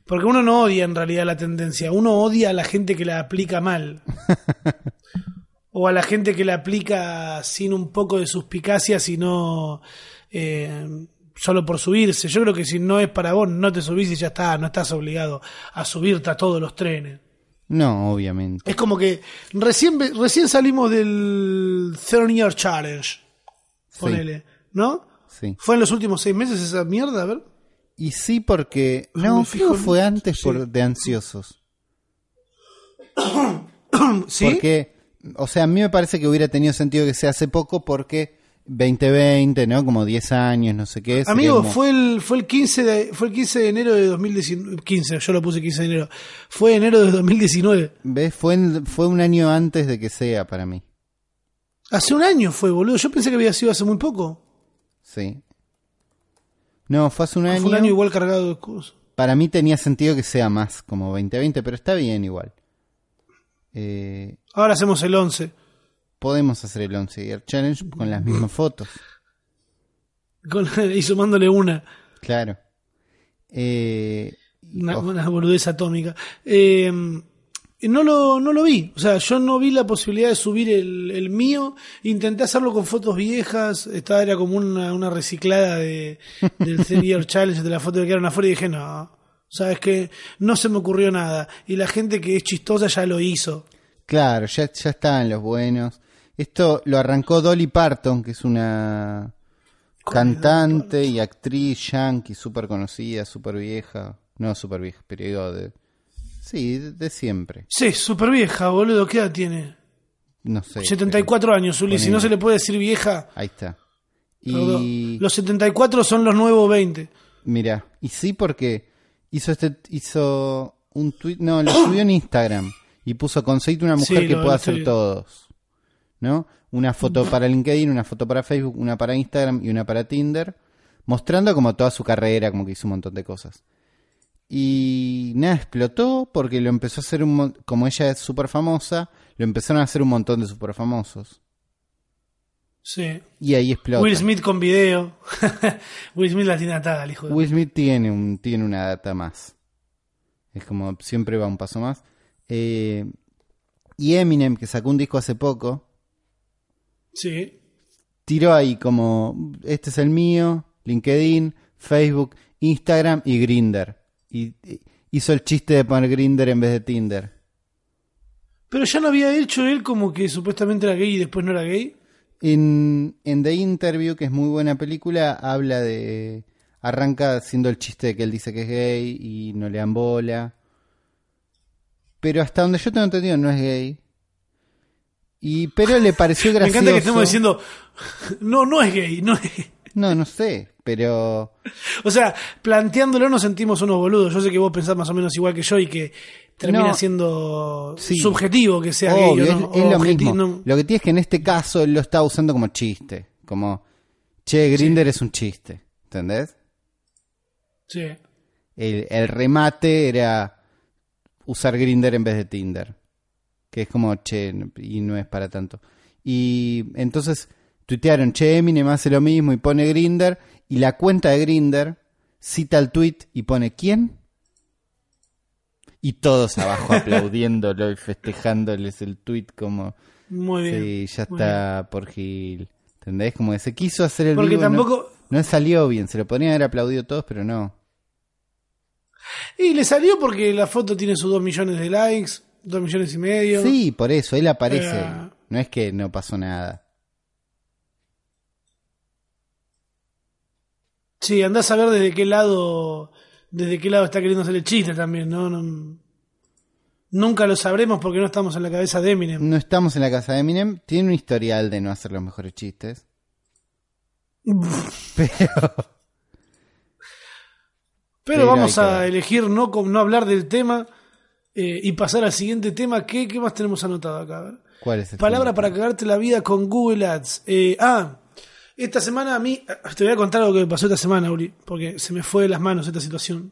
Porque uno no odia en realidad la tendencia, uno odia a la gente que la aplica mal. [LAUGHS] o a la gente que la aplica sin un poco de suspicacia, sino eh, solo por subirse. Yo creo que si no es para vos, no te subís y ya está, no estás obligado a subirte a todos los trenes. No, obviamente. Es como que recién, recién salimos del 30 Year Challenge, ponele, ¿no? Sí. ¿Fue en los últimos seis meses esa mierda? A ver. Y sí, porque. No, fijo fue antes sí. por, de ansiosos. [COUGHS] ¿Sí? Porque. O sea, a mí me parece que hubiera tenido sentido que sea hace poco porque 2020, ¿no? Como 10 años, no sé qué. Amigo, como- fue el, fue el 15 de, fue el 15 de enero de 2019, 15, yo lo puse 15 de enero. Fue enero de 2019. ¿Ves? Fue, en- fue un año antes de que sea para mí. Hace un año fue, boludo. Yo pensé que había sido hace muy poco. Sí. No, fue hace un año. Fue un año igual cargado de cosas. Para mí tenía sentido que sea más, como 2020, pero está bien igual. Eh, Ahora hacemos el 11. Podemos hacer el 11 Year Challenge con las mismas fotos. Con, y sumándole una, Claro. Eh, una, oh, una boludez atómica. Eh, no, lo, no lo vi. O sea, yo no vi la posibilidad de subir el, el mío. Intenté hacerlo con fotos viejas. Esta era como una, una reciclada de, del [LAUGHS] 10 Year Challenge, de la foto que quedaron afuera. Y dije, no. Sabes que no se me ocurrió nada. Y la gente que es chistosa ya lo hizo. claro, ya, ya estaban los buenos. Esto lo arrancó Dolly Parton, que es una cantante y actriz yankee súper conocida, súper vieja. No súper vieja, pero digo de... Sí, de, de siempre. Sí, súper vieja, boludo. ¿Qué edad tiene? No sé. 74 años, Uli. Si no se le puede decir vieja, Ahí está. Y... los 74 son los nuevos 20. Mira, y sí porque hizo este hizo un tweet, no, lo [COUGHS] subió en Instagram y puso conseguite una mujer Sí, que pueda hacer todos. ¿No? Una foto para LinkedIn, una foto para Facebook, una para Instagram y una para Tinder, mostrando como toda su carrera, como que hizo un montón de cosas. Y nada, explotó porque lo empezó a hacer un como ella es súper famosa, lo empezaron a hacer un montón de súper famosos. Sí. Y ahí explota. Will Smith con video. [LAUGHS] Will Smith la tiene atada, el hijo de... Will Smith tiene, un, tiene una data más. Es como siempre va un paso más. Eh, y Eminem, que sacó un disco hace poco, Sí. tiró ahí como, este es el mío, LinkedIn, Facebook, Instagram y Grinder. Y, y hizo el chiste de poner Grinder en vez de Tinder. Pero ya no había hecho él como que supuestamente era gay y después no era gay. En, en The Interview, que es muy buena película, habla de... Arranca haciendo el chiste de que él dice que es gay y no le dan bola. Pero hasta donde yo tengo entendido no es gay. Y, pero le pareció [LAUGHS] Me gracioso. encanta que estemos diciendo, [LAUGHS] no, no es gay, no es gay. No, no sé, pero... [LAUGHS] O sea, planteándolo nos sentimos unos boludos. Yo sé que vos pensás más o menos igual que yo y que termina No. siendo Sí. subjetivo que sea Obvio, gay o es, no. es lo mismo. no. Lo que tienes que en este caso él lo está usando como chiste. Como, che, Grinder es un chiste. ¿Entendés? Sí. El, el remate era usar Grinder en vez de Tinder. Que es como, che, y no es para tanto. Y entonces tuitearon, che, Eminem hace lo mismo y pone Grinder. Y la cuenta de Grinder cita el tweet y pone, ¿quién? Y todos abajo [LAUGHS] aplaudiéndolo y festejándoles el tweet como, Muy bien. sí, ya está por Gil. ¿Entendés? Como que se quiso hacer el Porque vivo y no- tampoco. no, salió bien. Se lo podrían haber aplaudido todos, pero no. Y le salió porque la foto tiene sus dos millones de likes, dos millones y medio. Sí, por eso, él aparece. Ahí. No es que no pasó nada. Sí, andás a ver desde qué lado, desde qué lado está queriendo hacer el chiste también, ¿no? No- nunca lo sabremos porque no estamos en la cabeza de Eminem. No estamos en la casa de Eminem. Tiene un historial de no hacer los mejores chistes. [LAUGHS] [LAUGHS] Pero Pero vamos a elegir no, no hablar del tema eh, y pasar al siguiente tema. ¿Qué, qué más tenemos anotado acá? ¿cuál es el Palabra siguiente? para cagarte la vida con Google Ads. Eh, ah, esta semana a mí, ah, te voy a contar lo que me pasó esta semana, Uri, porque se me fue de las manos esta situación.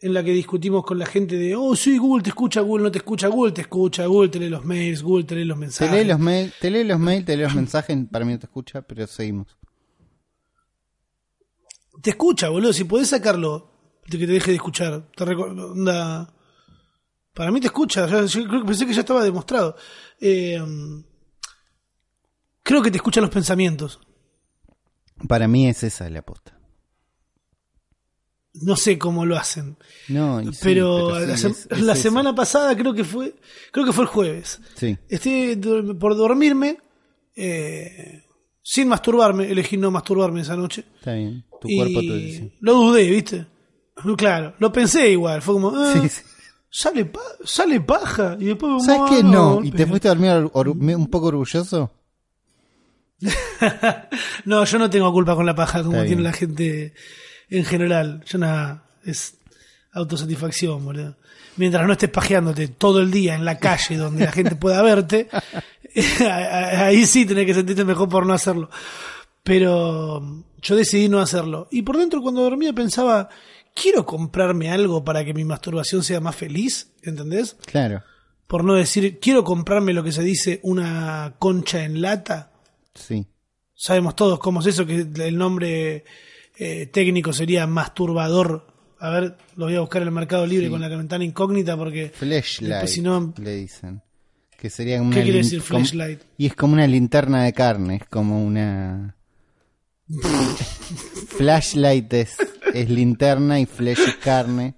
En la que discutimos con la gente de, oh, sí, Google te escucha, Google no te escucha, Google te escucha, Google te lee los mails, Google te lee los Te mensajes. lee los mails, te lee los mails, te lee los mensajes. Para mí no te escucha, pero seguimos. Te escucha, boludo. Si podés sacarlo de que te deje de escuchar. Te onda- Para mí te escucha. Yo, yo creo que pensé que ya estaba demostrado. Eh, creo que te escucha los pensamientos. Para mí es esa la aposta. No sé cómo lo hacen. No, y sí, pero pero sí, la, sem- es- es la eso. semana pasada creo que fue. Creo que fue el jueves. Sí, Estoy por dormirme. eh, sin masturbarme. Elegí no masturbarme esa noche. está bien. Tu y cuerpo, tu decisión. Lo dudé, ¿viste? Claro, lo pensé igual. Fue como. ah, Sí, sí. Sale, pa- sale paja. Y después ¿Sabes qué? no. ¿Y te fuiste a dormir or- un poco orgulloso? [LAUGHS] no, yo no tengo culpa con la paja como tiene la gente en general. Yo nada, es autosatisfacción, boludo. Mientras no estés pajeándote todo el día en la calle donde la gente pueda verte, [LAUGHS] ahí sí tenés que sentirte mejor por no hacerlo. Pero yo decidí no hacerlo. Y por dentro cuando dormía pensaba, quiero comprarme algo para que mi masturbación sea más feliz, ¿entendés? Claro, Por no decir, quiero comprarme lo que se dice una concha en lata. sí. Sabemos todos cómo es eso, que el nombre eh, técnico sería masturbador. A ver, lo voy a buscar en el Mercado Libre con la ventana incógnita porque... Flashlight, si no- le dicen. Que sería como ¿Qué quiere decir flashlight? Y es como una linterna de carne, es como una... [LAUGHS] Flashlight es, es linterna y flash es carne.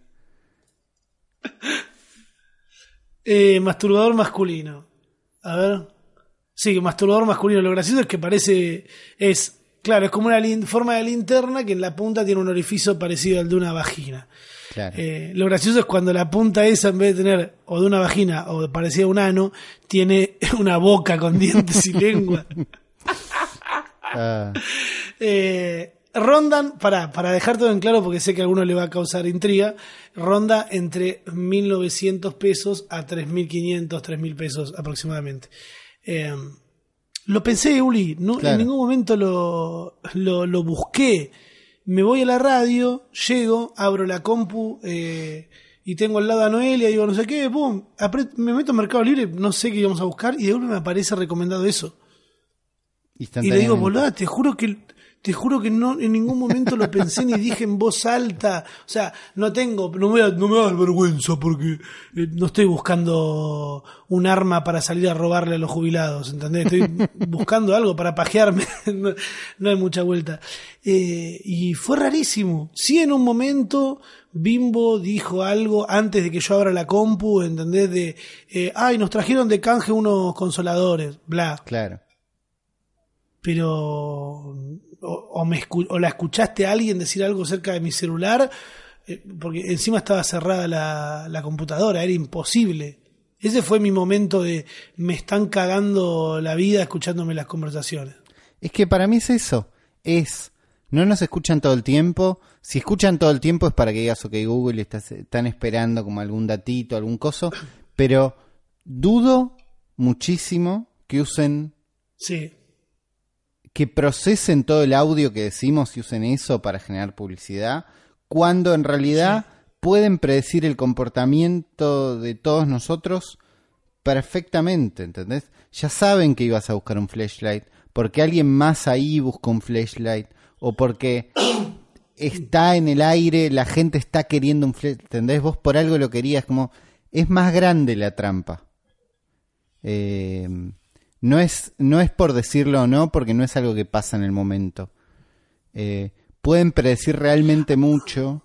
Eh, masturbador masculino. A ver. Sí, masturbador masculino. Lo gracioso es que parece... Es... Claro, es como una forma de linterna que en la punta tiene un orificio parecido al de una vagina. Claro. Eh, lo gracioso es cuando la punta esa, en vez de tener o de una vagina o parecida a un ano, tiene [LAUGHS] una boca con dientes y lengua. Ah, Eh, rondan, para, para dejar todo en claro, porque sé que a alguno le va a causar intriga, ronda entre 1.900 pesos a 3.500, 3.000 pesos aproximadamente. Eh, lo pensé, Uli, no, Claro. en ningún momento lo, lo, lo busqué. Me voy a la radio, llego, abro la compu eh, y tengo al lado a Noelia, digo no sé qué, apret- me meto en Mercado Libre, no sé qué íbamos a buscar y de golpe me aparece recomendado eso. Y le digo, boluda, te juro que te juro que no en ningún momento lo pensé ni dije en voz alta. O sea, no tengo, no me, da- no me da vergüenza porque eh, no estoy buscando un arma para salir a robarle a los jubilados, ¿entendés? Estoy buscando algo para pajearme. [LAUGHS] no, no hay mucha vuelta. Eh, y fue rarísimo. Sí, en un momento Bimbo dijo algo antes de que yo abra la compu, ¿entendés? De, eh, ay, nos trajeron de canje unos consoladores, bla Claro. pero o, o me escu- o la escuchaste a alguien decir algo cerca de mi celular, eh, porque encima estaba cerrada la, la computadora, era imposible. Ese fue mi momento de me están cagando la vida escuchándome las conversaciones. Es que para mí es eso. Es. No nos escuchan todo el tiempo. Si escuchan todo el tiempo es para que digas, ok, Google, estás, están esperando como algún datito, algún coso. Pero dudo muchísimo que usen, Sí, que procesen todo el audio que decimos y usen eso para generar publicidad. Cuando en realidad pueden predecir el comportamiento de todos nosotros perfectamente, ¿entendés? Ya saben que ibas a buscar un flashlight, porque alguien más ahí busca un flashlight, o porque [COUGHS] está en el aire, la gente está queriendo un flashlight, ¿entendés? Vos por algo lo querías, como es más grande la trampa. Eh, no, es, no es por decirlo o no, porque no es algo que pasa en el momento. Eh, pueden predecir realmente mucho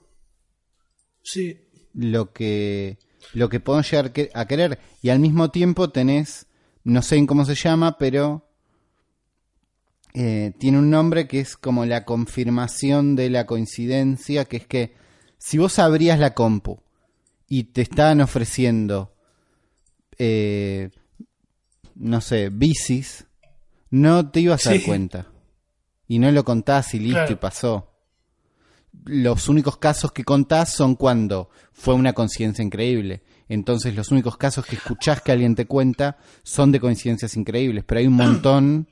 sí, lo que lo que podemos llegar a querer y al mismo tiempo tenés no sé en cómo se llama pero eh, tiene un nombre que es como la confirmación de la coincidencia que es que si vos abrías la compu y te estaban ofreciendo eh, no sé bicis no te ibas a dar cuenta y no lo contás y listo Claro. y pasó los únicos casos que contás son cuando fue una coincidencia increíble. Entonces los únicos casos que escuchás que alguien te cuenta son de coincidencias increíbles, pero hay un montón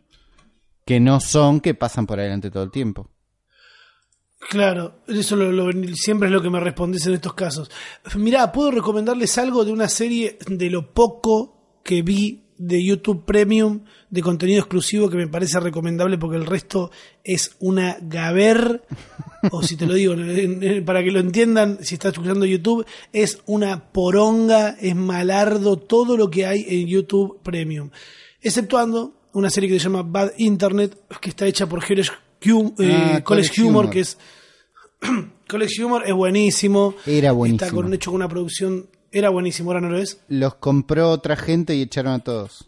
que no son, que pasan por adelante todo el tiempo. Claro, eso lo- lo- siempre es lo que me respondés en estos casos. Mirá, puedo recomendarles algo de una serie de lo poco que vi de YouTube Premium de contenido exclusivo que me parece recomendable porque el resto es una gaber, o si te lo digo, para que lo entiendan, si estás escuchando YouTube, es una poronga, es malardo todo lo que hay en YouTube Premium. Exceptuando una serie que se llama Bad Internet, que está hecha por College, eh, Ah, College College Humor, Humor. que es [CLEARS THROAT] College Humor es buenísimo. Era buenísimo. Está con, hecho con una producción. Era buenísimo, ahora no lo es. Los compró otra gente y echaron a todos.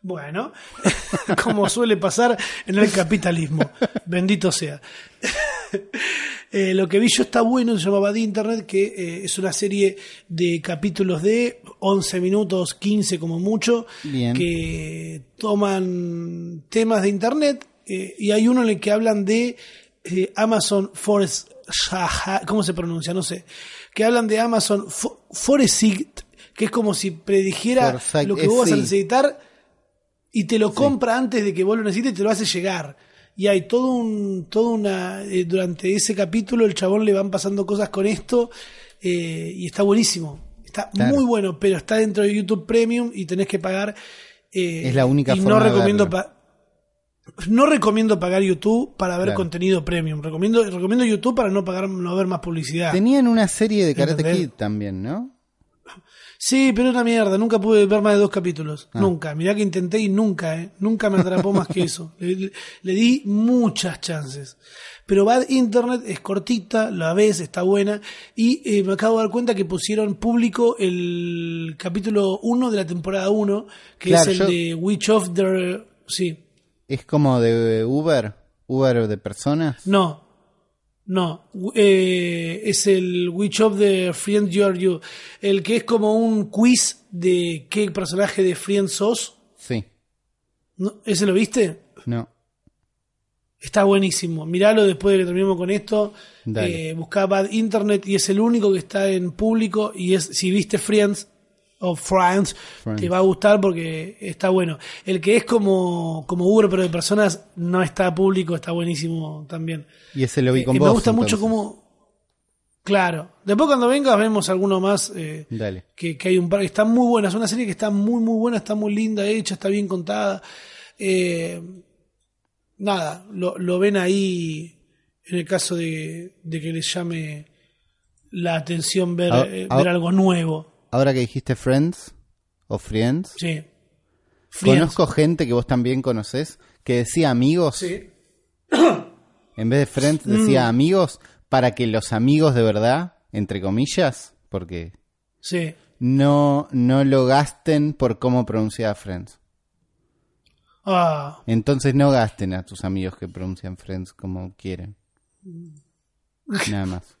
Bueno, [LAUGHS] como suele pasar en el capitalismo. Bendito sea. [LAUGHS] Eh, lo que vi yo está bueno, se llamaba de Internet, que eh, es una serie de capítulos de 11 minutos, 15 como mucho, Bien. que toman temas de Internet eh, y hay uno en el que hablan de Amazon Forest, ¿cómo se pronuncia? No sé. Que hablan de Amazon Fo- Foresight, que es como si predijera Foresight, lo que eh, vos vas a necesitar y te lo compra antes de que vos lo necesites y te lo hace llegar. Y hay todo un, todo una, eh, durante ese capítulo el chabón le van pasando cosas con esto eh, y está buenísimo. Está Claro. muy bueno, pero está dentro de YouTube Premium y tenés que pagar. eh, Es la única y forma no recomiendo. No recomiendo pagar YouTube para ver Claro. contenido premium. Recomiendo, recomiendo YouTube para no pagar, no ver más publicidad. Tenían una serie de Karate ¿Entendés? Kid también, ¿no? Sí, pero una mierda. Nunca pude ver más de dos capítulos. Ah. Nunca. Mirá que intenté y nunca, ¿eh? Nunca me atrapó más que [LAUGHS] eso. Le, le- le di muchas chances. Pero Bad Internet es cortita, la ves, está buena. Y eh, me acabo de dar cuenta que pusieron público el capítulo 1 de la temporada 1, que Claro, es el yo- de Witch of the... Sí. Es como de Uber, Uber de personas. No, no, eh, es el Witch of the Friend You Are You, el que es como un quiz de qué personaje de Friend sos. Sí, ¿No? ¿Ese lo viste? no. Está buenísimo. Miralo después de que terminemos con esto. Dale. Eh, buscá Bad Internet y es el único que está en público. Y es si viste Friends o Friends, Friends. te va a gustar porque está bueno. El que es como, como Uber, pero de personas, no está público, está buenísimo también. Y ese lo vi Eh, con eh, vos. me gusta mucho cómo. Claro. Después cuando vengas vemos alguno más. eh, Dale. que, que hay un par que están muy buenas. Es una serie que está muy, muy buena, está muy linda, hecha, está bien contada. Eh, nada, lo, lo ven ahí en el caso de, de que les llame la atención ver, eh, ver algo nuevo. Ahora que dijiste Friends o Friends, Sí. Friends. conozco gente que vos también conocés que decía amigos, Sí. [CLEARS THROAT] en vez de Friends Mm. decía amigos, para que los amigos de verdad, entre comillas, porque Sí. no, no lo gasten por cómo pronunciaba Friends. Ah, Entonces no gasten a tus amigos que pronuncian Friends como quieren. [LAUGHS] Nada más.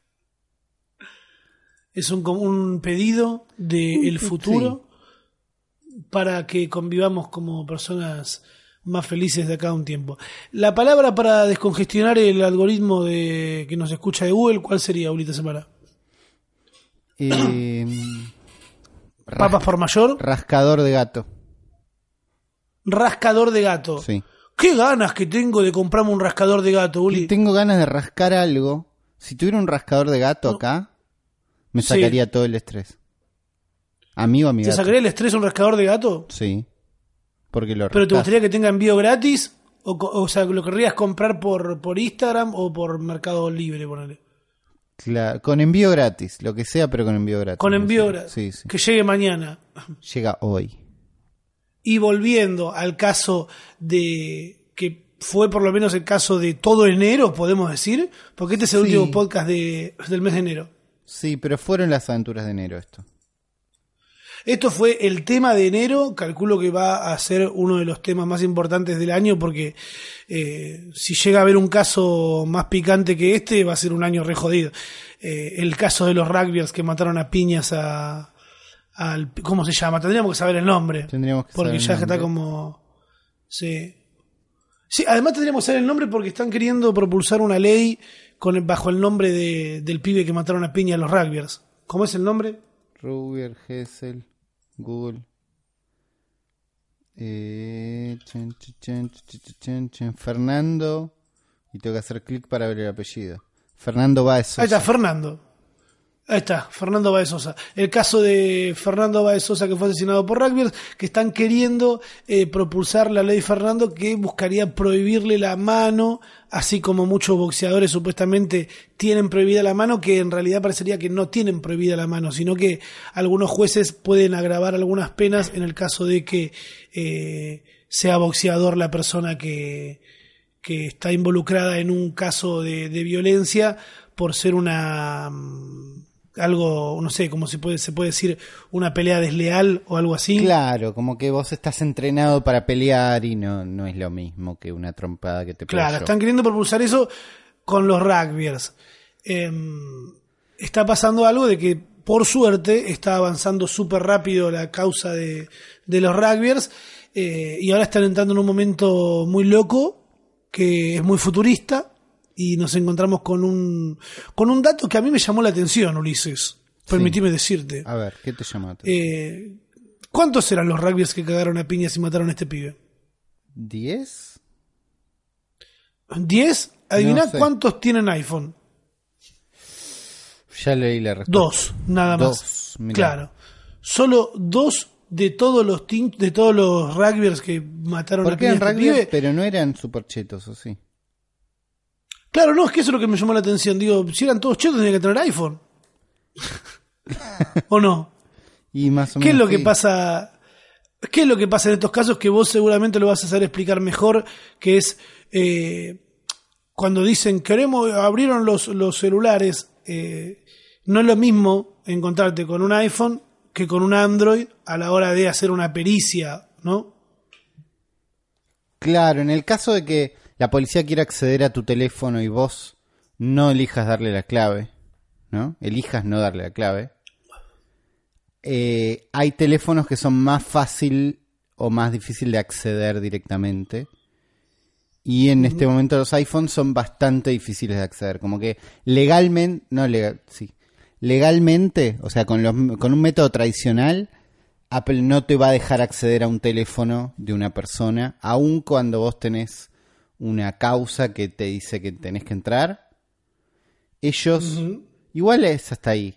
Es un, un pedido del futuro para que convivamos como personas más felices de acá a un tiempo. La palabra para descongestionar el algoritmo de que nos escucha de Google, ¿cuál sería, Ulita Semana? Eh, [COUGHS] Papas por mayor, rascador de gato. rascador de gato. Sí. Qué ganas que tengo de comprarme un rascador de gato, Uli. Y tengo ganas de rascar algo. Si tuviera un rascador de gato acá, me Sí. sacaría todo el estrés. Amigo a mi ¿Te sacaría el estrés un rascador de gato? Sí. Porque lo ¿Pero te gustaría que tenga envío gratis? O, o sea, ¿lo querrías comprar por, por Instagram o por Mercado Libre? Ponele? Con envío gratis, lo que sea, pero con envío gratis. Con envío gratis. Sí, sí. Que llegue mañana. Llega hoy. Y volviendo al caso de que fue por lo menos el caso de todo enero, podemos decir, porque este es el Sí. último podcast de, del mes de enero. Sí, pero fueron las aventuras de enero esto. Esto fue el tema de enero, calculo que va a ser uno de los temas más importantes del año porque eh, si llega a haber un caso más picante que este, va a ser un año re jodido. Eh, el caso de los rugbyers que mataron a piñas a, al... ¿Cómo se llama? Tendríamos que saber el nombre. Tendríamos que Porque saber el ya está como... Sí. Sí, además tendríamos que saber el nombre porque están queriendo propulsar una ley con el- bajo el nombre de- del pibe que mataron a piña a los rugbyers. ¿Cómo es el nombre? Rubier, Hessel, Google. Eh, chen, chen, chen, chen, chen, chen, chen, Fernando. Y tengo que hacer clic para ver el apellido. Fernando Baez. Ahí está. Fernando. Ahí está, Fernando Baez Sosa. El caso de Fernando Baez Sosa que fue asesinado por rugbyers, que están queriendo eh, propulsar la ley Fernando que buscaría prohibirle la mano, así como muchos boxeadores supuestamente tienen prohibida la mano, que en realidad parecería que no tienen prohibida la mano, sino que algunos jueces pueden agravar algunas penas en el caso de que eh, sea boxeador la persona que, que está involucrada en un caso de, de violencia por ser una mm, algo, no sé, como se puede, se puede decir, una pelea desleal o algo así. Claro, como que vos estás entrenado para pelear y no, no es lo mismo que una trompada que te Claro, yo. están queriendo propulsar eso con los rugbyers. em, está pasando algo de que, por suerte, está avanzando súper rápido la causa de, de los rugbyers eh, y ahora están entrando en un momento muy loco, que es muy futurista, y nos encontramos con un, con un dato que a mí me llamó la atención, Ulises. Permitime decirte. A ver, ¿qué te llama? Eh, ¿Cuántos eran los rugbyers que cagaron a piñas y mataron a este pibe? ¿Diez? ¿Diez? Adivina No sé. cuántos tienen iPhone. Ya leí la respuesta. Dos, nada más. Dos. Claro. Solo dos de todos los de todos los rugbyers que mataron a Porque piñas eran este rugby, pibe. pero no eran superchetos, ¿o sí? Claro, no, es que eso es lo que me llamó la atención. Digo, si eran todos chetos, tenían que tener iPhone. [LAUGHS] ¿O no? Y más o ¿Qué es menos lo que pasa? ¿Qué es lo que pasa en estos casos que vos seguramente lo vas a saber explicar mejor? Que es eh, cuando dicen queremos abrieron los, los celulares, eh, no es lo mismo encontrarte con un iPhone que con un Android a la hora de hacer una pericia, ¿no? Claro, en el caso de que la policía quiera acceder a tu teléfono y vos no elijas darle la clave, ¿no? Elijas no darle la clave. eh, hay teléfonos que son más fácil o más difícil de acceder directamente. Y en este momento los iPhones son bastante difíciles de acceder. Como que legalmente, no legal, sí. Legalmente, o sea, con, los, con un método tradicional, Apple no te va a dejar acceder a un teléfono de una persona, aun cuando vos tenés una causa que te dice que tenés que entrar. Ellos, igual es hasta ahí.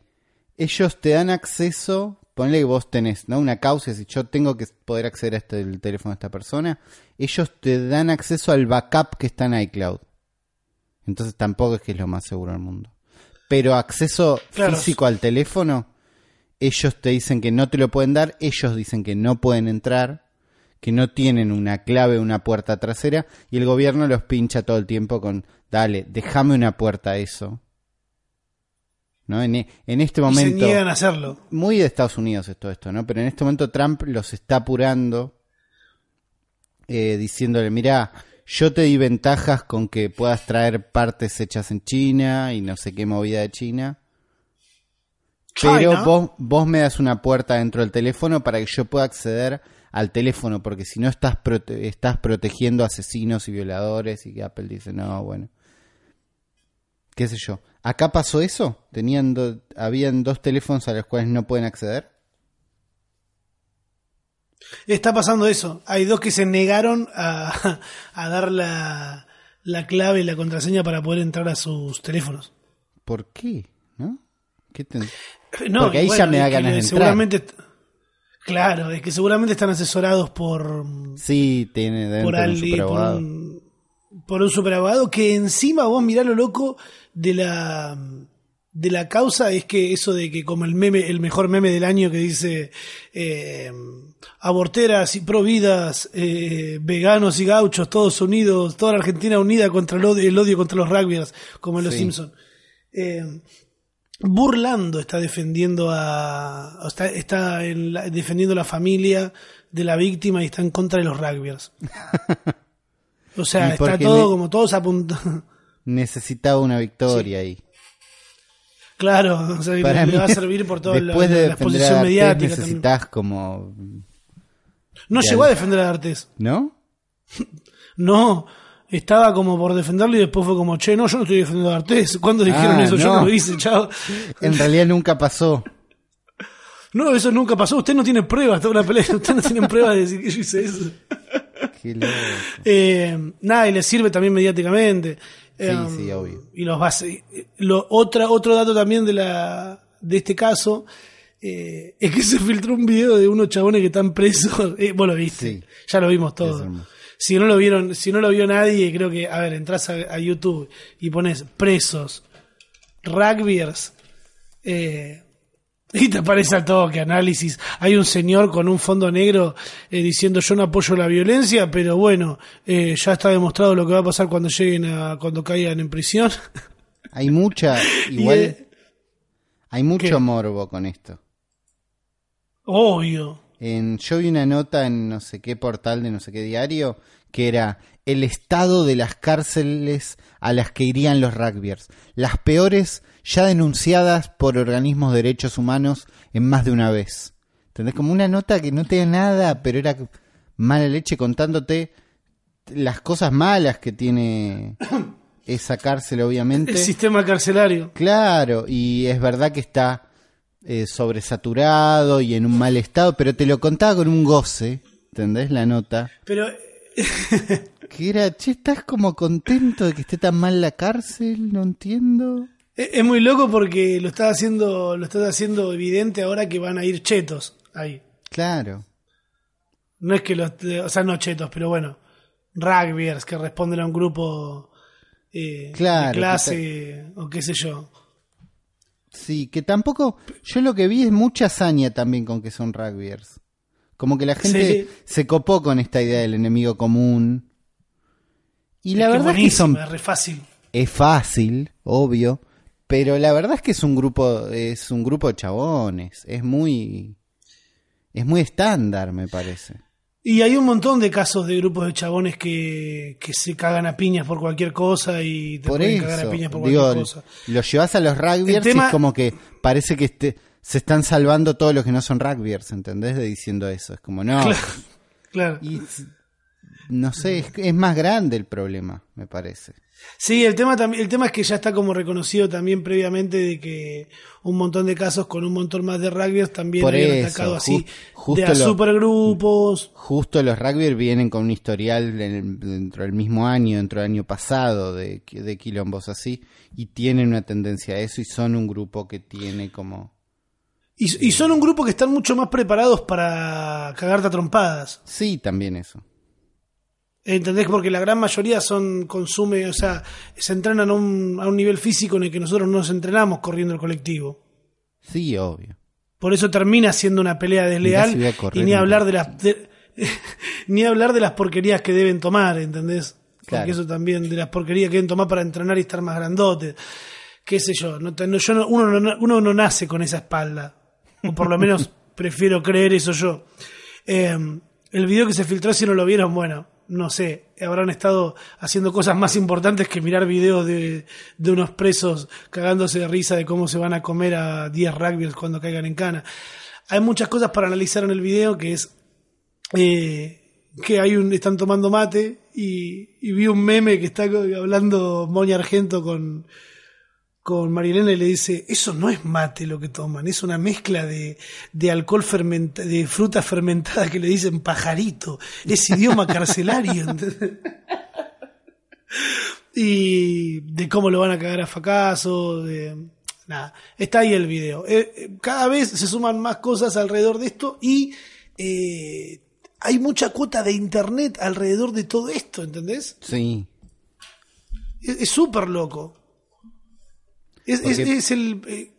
Ellos te dan acceso, ponle que vos tenés, ¿no? Una causa, si yo tengo que poder acceder a este el teléfono de esta persona, ellos te dan acceso al backup que está en iCloud. Entonces tampoco es que es lo más seguro del mundo. Pero acceso Claro. físico al teléfono, ellos te dicen que no te lo pueden dar, ellos dicen que no pueden entrar, que no tienen una clave, una puerta trasera, y el gobierno los pincha todo el tiempo con, dale, déjame una puerta a eso. ¿No? En, e- en este Y se momento, niegan a hacerlo. muy de Estados Unidos es todo esto, ¿no? Pero en este momento Trump los está apurando, eh, diciéndole, mira, yo te di ventajas con que puedas traer partes hechas en China y no sé qué movida de China. Pero China. vos, vos me das una puerta dentro del teléfono para que yo pueda acceder al teléfono, porque si no estás, prote- estás protegiendo asesinos y violadores y que Apple dice, no, bueno. ¿Qué sé yo? ¿Acá pasó eso? ¿Tenían do- ¿Habían dos teléfonos a los cuales no pueden acceder? Está pasando eso. Hay dos que se negaron a, [LAUGHS] a dar la, la clave y la contraseña para poder entrar a sus teléfonos. ¿Por qué? ¿No? ¿Qué ten- No, Porque ahí ya me da ganas de entrar. seguramente, Claro, es que seguramente están asesorados por, Sí, tiene por, un por un, por un superabogado que encima vos mirá lo loco de la de la causa es que eso de que como el meme el mejor meme del año que dice eh, aborteras y providas eh, veganos y gauchos todos unidos toda la Argentina unida contra el odio, el odio contra los rugbyers como en los Sí. Simpsons eh, burlando está defendiendo a está, está en la- defendiendo la familia de la víctima y está en contra de los rugbyers. [LAUGHS] O sea está todo como todos apuntando. Necesitaba una victoria ahí. claro o sea, Para le, le mí, va a servir por toda la, después de la a exposición mediática necesitas como... no llegó a defender a Artes ¿No? [LAUGHS] no estaba como por defenderlo y después fue como che no yo no estoy defendiendo a Artes ¿cuándo dijeron Ah, eso? yo no. lo hice chao En realidad nunca pasó. no eso nunca pasó usted no tiene pruebas toda una pelea usted no tiene pruebas de decir que yo hice eso Qué loco. Eh, nada, y les sirve también mediáticamente. Eh, sí, obvio. Y los seguir. Lo, otra, otro dato también de, la, de este caso eh, es que se filtró un video de unos chabones que están presos. [LAUGHS] Vos lo viste, Sí. ya lo vimos hermoso. Si no lo vieron, si no lo vio nadie, creo que, a ver, entras a, a YouTube y pones presos, rugbyers, eh, y te aparece al toque análisis. Hay un señor con un fondo negro eh, diciendo yo no apoyo la violencia, pero bueno, eh, ya está demostrado lo que va a pasar cuando lleguen a, cuando caigan en prisión. [LAUGHS] Hay mucha... [LAUGHS] Igual... Y, hay mucho ¿qué? morbo con esto. obvio. En, yo vi una nota en no sé qué portal de no sé qué diario que era el estado de las cárceles a las que irían los rugbyers, las peores ya denunciadas por organismos de derechos humanos en más de una vez. ¿Entendés? Como una nota que no tenía nada, pero era mala leche contándote las cosas malas que tiene [COUGHS] esa cárcel, obviamente. El sistema carcelario. Claro, y es verdad que está eh, sobresaturado y en un mal estado, pero te lo contaba con un goce, ¿entendés? La nota. Pero [LAUGHS] que era, che, ¿estás como contento de que esté tan mal la cárcel? No entiendo. Es, es muy loco porque lo estás haciendo, lo estás haciendo evidente ahora que van a ir chetos ahí. Claro. No es que los, o sea, no chetos, pero bueno, rugbyers que responden a un grupo eh, Claro, de que clase o qué sé yo. Sí, que tampoco. Yo lo que vi es mucha hazaña también con que son rugbyers. Como que la gente Sí. se copó con esta idea del enemigo común. Y la Es verdad es que son. es re fácil. Es fácil, obvio. Pero la verdad es que es un grupo. Es un grupo de chabones. Es muy. Es muy estándar, me parece. Y hay un montón de casos de grupos de chabones que, que se cagan a piñas por cualquier cosa y te Por pueden eso. cagar a piñas por Digo, cualquier cosa. lo llevas a los rugbyers tema- y es como que parece que este- se están salvando todos los que no son rugbyers, ¿entendés? De diciendo eso. Es como, no. Claro, claro. Y no sé, es, es más grande el problema, me parece. Sí, el tema también, el tema es que ya está como reconocido también previamente de que un montón de casos con un montón más de rugbyers también Por eso, atacado ju- así justo de a lo- supergrupos. Justo los rugbyers vienen con un historial dentro del mismo año, dentro del año pasado, de, de quilombos así, y tienen una tendencia a eso y son un grupo que tiene como... Y, y son un grupo que están mucho más preparados para cagarte a trompadas. Sí, también eso. ¿Entendés? Porque la gran mayoría son consume, o sea, se entrenan a un, a un nivel físico en el que nosotros no nos entrenamos corriendo el colectivo. Sí, obvio. Por eso termina siendo una pelea Mirá desleal si y ni hablar de las de- [LAUGHS] ni hablar de las porquerías que deben tomar, ¿entendés? Porque Claro. eso también de las porquerías que deben tomar para entrenar y estar más grandotes. Qué sé yo, no, te- no- yo no- uno, no, uno no nace con esa espalda. O por lo menos [LAUGHS] prefiero creer eso yo. Eh, el video que se filtró, si no lo vieron, bueno, no sé, habrán estado haciendo cosas más importantes que mirar videos de, de unos presos cagándose de risa de cómo se van a comer a 10 rugbyers cuando caigan en cana. Hay muchas cosas para analizar en el video que es eh, que hay un están tomando mate y, y vi un meme que está hablando Moña Argento con con Marilena y le dice, eso no es mate lo que toman, es una mezcla de, de alcohol fermenta, de fruta fermentada que le dicen pajarito, es idioma [LAUGHS] carcelario. y de cómo lo van a cagar a facazo, de nada, está ahí el video. Eh, eh, cada vez se suman más cosas alrededor de esto y eh, hay mucha cuota de internet alrededor de todo esto, ¿entendés? Sí. Es es súper loco. Es, es- Porque- es el. eh,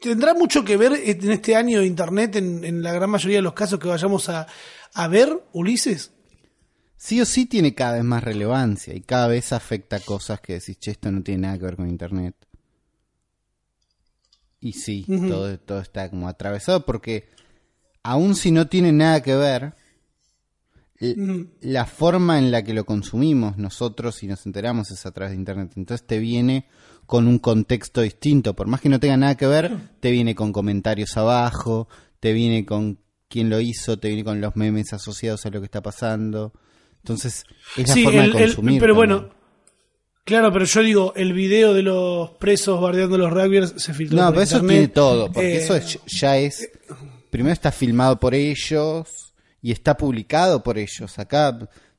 tendrá mucho que ver en este año de internet, en, en la gran mayoría de los casos que vayamos a, a ver, Ulises. Sí o sí tiene cada vez más relevancia y cada vez afecta cosas que decís, che, esto no tiene nada que ver con Internet. Y sí, todo, todo está como atravesado porque aun si no tiene nada que ver. La forma en la que lo consumimos nosotros y nos enteramos es a través de Internet. Entonces te viene con un contexto distinto. Por más que no tenga nada que ver, te viene con comentarios abajo, te viene con quién lo hizo, te viene con los memes asociados a lo que está pasando. Entonces, es la Sí, forma el- de el- consumir. pero también. bueno, claro, pero yo digo, el video de los presos bardeando los rugbyers se filtró. No, por pero eso tiene todo, porque Eh, eso es- ya es... Primero está filmado por ellos y está publicado por ellos. Acá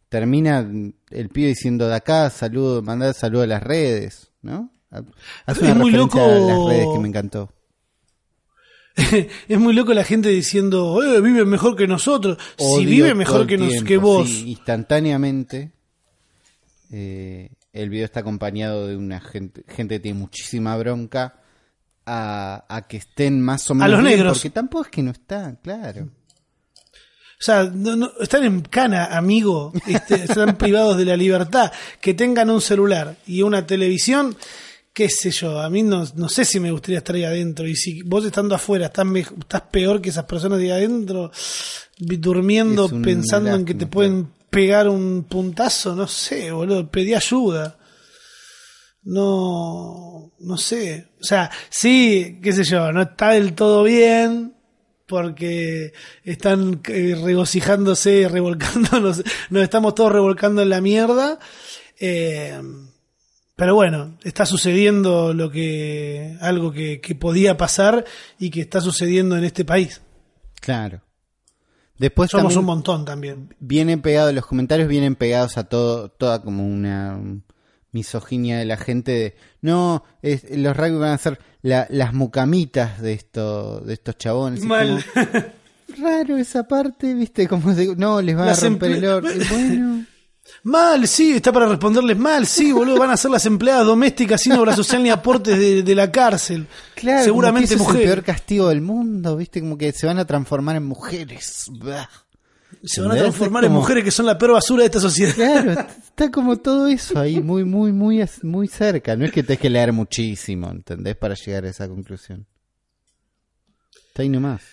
termina el pibe diciendo de acá, saludo, mandar saludo a las redes, ¿no? Hace una Es muy loco- a las redes que me encantó. [LAUGHS] es muy loco la gente diciendo, eh, vive mejor que nosotros. si vive mejor que, nos, tiempo, que vos. sí, instantáneamente. eh, el video está acompañado de una gente, gente que tiene muchísima bronca a, a que estén más o menos los bien, negros. porque tampoco es que no están, claro. O sea, no- no- están en cana, amigo. Este, [LAUGHS] están privados de la libertad. Que tengan un celular y una televisión, qué sé yo. A mí no, no sé si me gustaría estar ahí adentro. Y si vos estando afuera estás, estás peor que esas personas de ahí adentro, durmiendo, pensando en que te pueden pegar un puntazo, no sé, boludo, pedí ayuda. No, no sé. O sea, sí, qué sé yo, no está del todo bien porque están eh, regocijándose, revolcándonos, [LAUGHS] nos estamos todos revolcando en la mierda. Eh, pero bueno, está sucediendo lo que, algo que, que podía pasar y que está sucediendo en este país. Claro. Después Somos un montón también. vienen pegados, los comentarios vienen pegados a todo, toda como una misoginia de la gente de, no, es- los rugby van a ser la- las mucamitas de esto, de estos chabones. Mal. como, raro esa parte, viste, como de, no, les van Las a romper el orto. Bueno, Mal, sí, está para responderles mal, sí, boludo, van a ser las empleadas domésticas sin obra social ni aportes de, de la cárcel. claro, Seguramente como que eso es el peor castigo del mundo, viste, como que se van a transformar en mujeres. Bah. Se van a transformar en mujeres que son la peor basura de esta sociedad. Claro, [LAUGHS] está como todo eso ahí muy, muy, muy, muy cerca. No es que tenés que leer muchísimo, ¿entendés? Para llegar a esa conclusión. Está ahí nomás.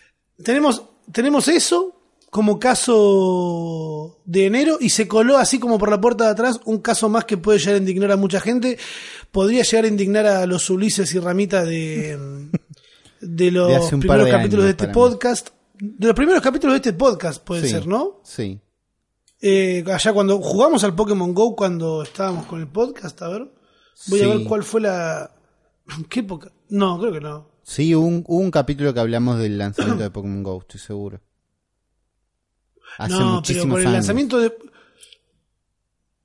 Tenemos, tenemos eso como caso de enero y se coló así como por la puerta de atrás un caso más que puede llegar a indignar a mucha gente. Podría llegar a indignar a los Ulises y Ramita de, [LAUGHS] de los De primeros de capítulos de este mí. De los primeros capítulos de este podcast puede Sí, ser, ¿no? Sí. Eh, allá cuando jugamos al Pokémon Go cuando estábamos con el podcast, a ver. Voy a ver cuál fue la... ¿Qué época? No, creo que no. Sí, hubo un, un capítulo que hablamos del lanzamiento de Pokémon GO, estoy seguro. Hace no, pero con el años. lanzamiento de...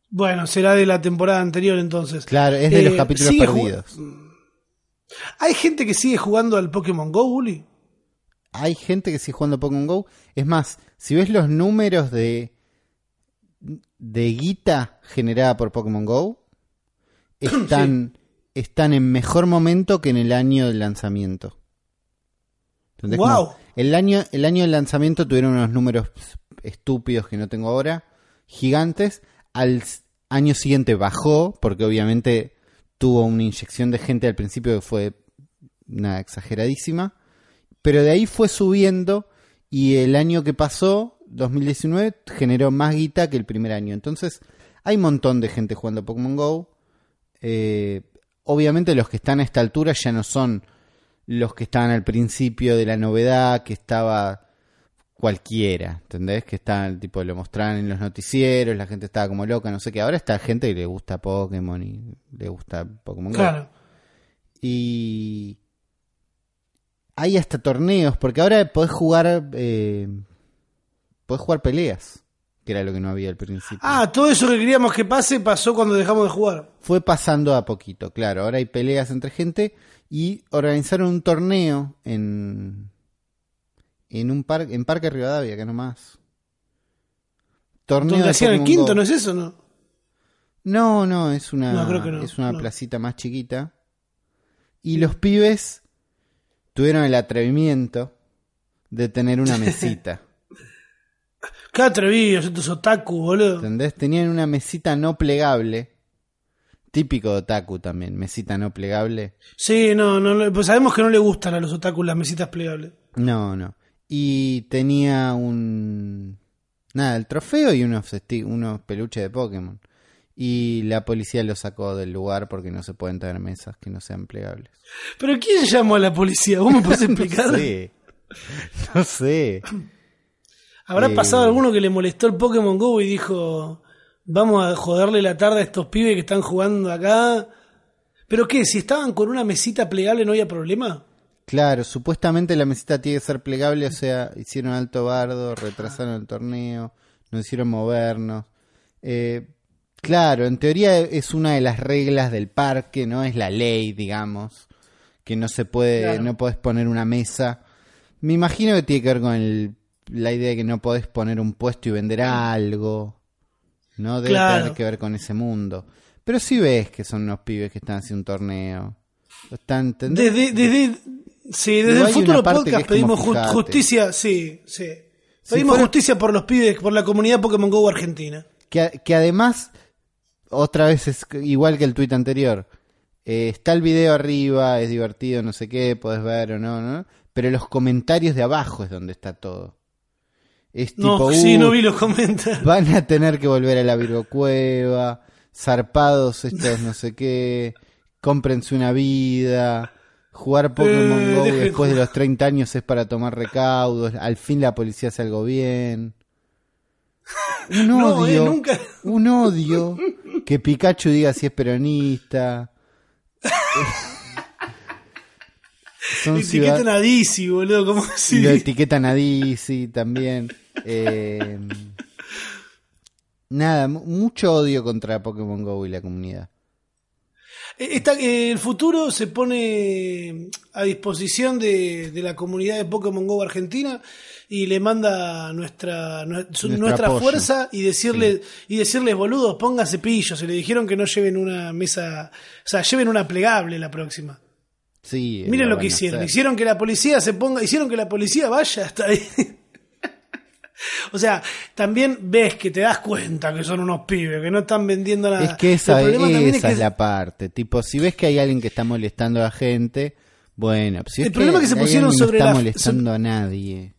Bueno, será de la temporada anterior entonces. Claro, es de los Eh, capítulos perdidos. ¿Hay gente que sigue jugando al Pokémon Go, Uli? Hay gente que sigue jugando Pokémon GO. Es más, si ves los números de, de guita generada por Pokémon GO, [CLEARS THROAT] están, están en mejor momento que en el año del lanzamiento. Como El año, el año del lanzamiento tuvieron unos números estúpidos que no tengo ahora, gigantes. Al año siguiente bajó, porque obviamente tuvo una inyección de gente al principio que fue una exageradísima. Pero de ahí fue subiendo y el año que pasó, 2019, generó más guita que el primer año. Entonces, hay un montón de gente jugando Pokémon Go. Eh, obviamente los que están a esta altura ya no son los que estaban al principio de la novedad, que estaba cualquiera, ¿entendés? Que estaban, tipo, lo mostraban en los noticieros, la gente estaba como loca, no sé qué. Ahora está gente que le gusta Pokémon y le gusta Pokémon Go. Claro. Y hay hasta torneos, porque ahora podés jugar, eh, podés jugar peleas, que era lo que no había al principio. Ah, todo eso que queríamos que pase pasó cuando dejamos de jugar. Fue pasando a poquito, claro. Ahora hay peleas entre gente y organizaron un torneo en en un parque en Parque Rivadavia, que nomás. Torneo Donde hacían el quinto. ¿no es eso? No. No, no, es una, No, creo que no, es una no. placita más chiquita. Y los pibes tuvieron el atrevimiento de tener una mesita. Qué atrevidos estos otaku, boludo. ¿Entendés? Tenían una mesita no plegable. Típico de otaku también, mesita no plegable. Sí, no, no, pues sabemos que no le gustan a los otaku las mesitas plegables. No, no. Y tenía un... Nada, el trofeo y unos, unos peluches de Pokémon. Y la policía lo sacó del lugar porque no se pueden tener mesas que no sean plegables. Pero ¿quién llamó a la policía? ¿Vos me podés [LAUGHS] explicar? No sé. No sé. ¿Habrá Eh, pasado alguno que le molestó el Pokémon Go y dijo, vamos a joderle la tarde a estos pibes que están jugando acá? ¿Pero qué? Si estaban con una mesita plegable no había problema. Claro, supuestamente la mesita tiene que ser plegable, o sea, hicieron alto bardo, retrasaron el torneo, nos hicieron movernos. Eh, claro, en teoría es una de las reglas del parque, no es la ley, digamos, que no se puede, Claro. no podés poner una mesa. Me imagino que tiene que ver con el- la idea de que no podés poner un puesto y vender algo. No debe Claro. tener que ver con ese mundo. Pero sí ves que son unos pibes que están haciendo un torneo. Están. Desde, desde, sí, desde el futuro podcast pedimos fijate. justicia, sí, sí. Si Pedimos fuera- justicia por los pibes, por la comunidad Pokémon Go Argentina. Que, que además, otra vez es igual que el tuit anterior. Eh, está el video arriba, es divertido, no sé qué, podés ver o no, ¿no? Pero los comentarios de abajo es donde está todo. Es No, tipo, sí, uh, no vi los comentarios. [LAUGHS] van a tener que volver a la Virgo Cueva, zarpados estos no sé qué, cómprense una vida, jugar Pokémon Eh, Go dejen después de los 30 años es para tomar recaudos, al fin la policía hace algo bien. [LAUGHS] Un No, eh, odio, nunca. un odio [LAUGHS] que Pikachu diga si es peronista. Son [LAUGHS] ciudad- Etiqueten a Dizzy, boludo. ¿Cómo así? lo etiquetan a DC también. Eh, nada, mu- mucho odio contra Pokémon Go y la comunidad. Eh, Está, eh, el futuro se pone a disposición de, de la comunidad de Pokémon Go Argentina y le manda nuestra nuestra fuerza y decirle y decirles boludos pónganse pillos se le dijeron que no lleven una mesa o sea lleven una plegable la próxima. Sí, miren lo que hicieron. hicieron que la policía se ponga hicieron que la policía vaya hasta ahí O sea, también ves que te das cuenta que son unos pibes, que no están vendiendo nada. Es que esa, es la parte. Tipo, si ves que hay alguien que está molestando a la gente, bueno, si El es problema es que se pusieron sobre no está la- molestando a nadie.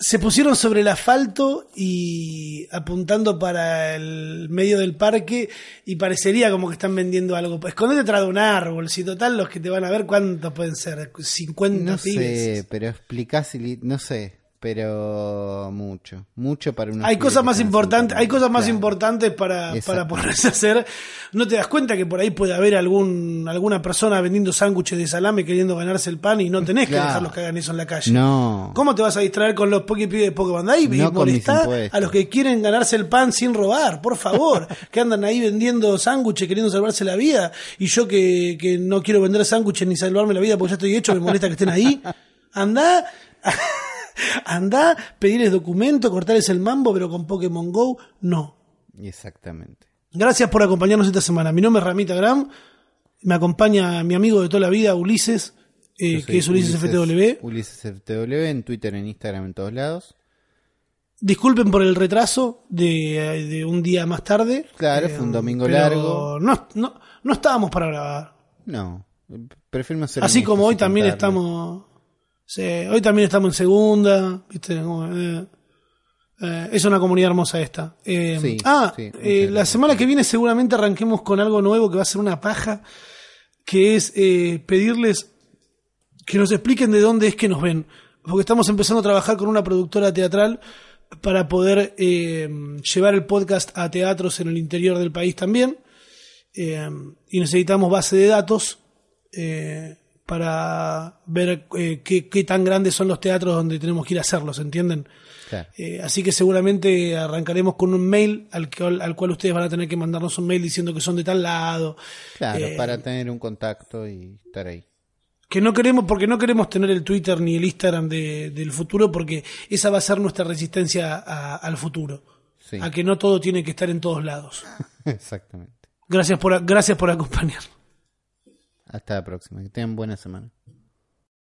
se pusieron sobre el asfalto y apuntando para el medio del parque y parecería como que están vendiendo algo. Escondete detrás de un árbol, si total los que te van a ver, ¿cuántos pueden ser? 50 No pibes. sé, pero explicás, no sé, pero mucho, mucho para unos Hay cosas más importantes, hay cosas más Claro. importantes para, para ponerse a hacer. ¿No te das cuenta que por ahí puede haber algún alguna persona vendiendo sándwiches de salame queriendo ganarse el pan y no tenés que dejarlos que hagan eso en la calle? No, ¿Cómo te vas a distraer con los Pibes de Pokémon? Ahí No y impuestos. a los que quieren ganarse el pan sin robar, por favor. [LAUGHS] que andan ahí vendiendo sándwiches queriendo salvarse la vida. Y yo que, que no quiero vender sándwiches ni salvarme la vida porque ya estoy hecho, me molesta que estén ahí. Andá. Andá, pedirles documento, cortarles el mambo, pero con Pokémon Go, no. exactamente. Gracias por acompañarnos esta semana. Mi nombre es Ramita Gram. Me acompaña mi amigo de toda la vida, Ulises, eh, que es Ulises, FTW. Ulises FTW en Twitter, en Instagram, en todos lados. Disculpen por el retraso de, de un día más tarde. Claro, fue un domingo largo. No, no, no estábamos para grabar. No, prefiero no ser Así como hoy también estamos. Sí, hoy también estamos en segunda. eh, eh, es una comunidad hermosa esta. Eh, Sí, ah, sí, la semana que viene seguramente arranquemos con algo nuevo que va a ser una paja. Que es pedirles que nos expliquen de dónde es que nos ven. Porque estamos empezando a trabajar con una productora teatral para poder llevar el podcast a teatros en el interior del país también. Y necesitamos base de datos eh, para ver eh, qué, qué tan grandes son los teatros donde tenemos que ir a hacerlos, ¿entienden? Claro. Eh, así que seguramente arrancaremos con un mail al, que, al cual ustedes van a tener que mandarnos un mail diciendo que son de tal lado. Claro, Eh, para tener un contacto y estar ahí. Que no queremos, porque no queremos tener el Twitter ni el Instagram de- del futuro, porque esa va a ser nuestra resistencia a- al futuro. Sí, A que no todo tiene que estar en todos lados. [LAUGHS] exactamente. Gracias por, gracias por acompañarnos. Hasta la próxima. Que tengan buena semana.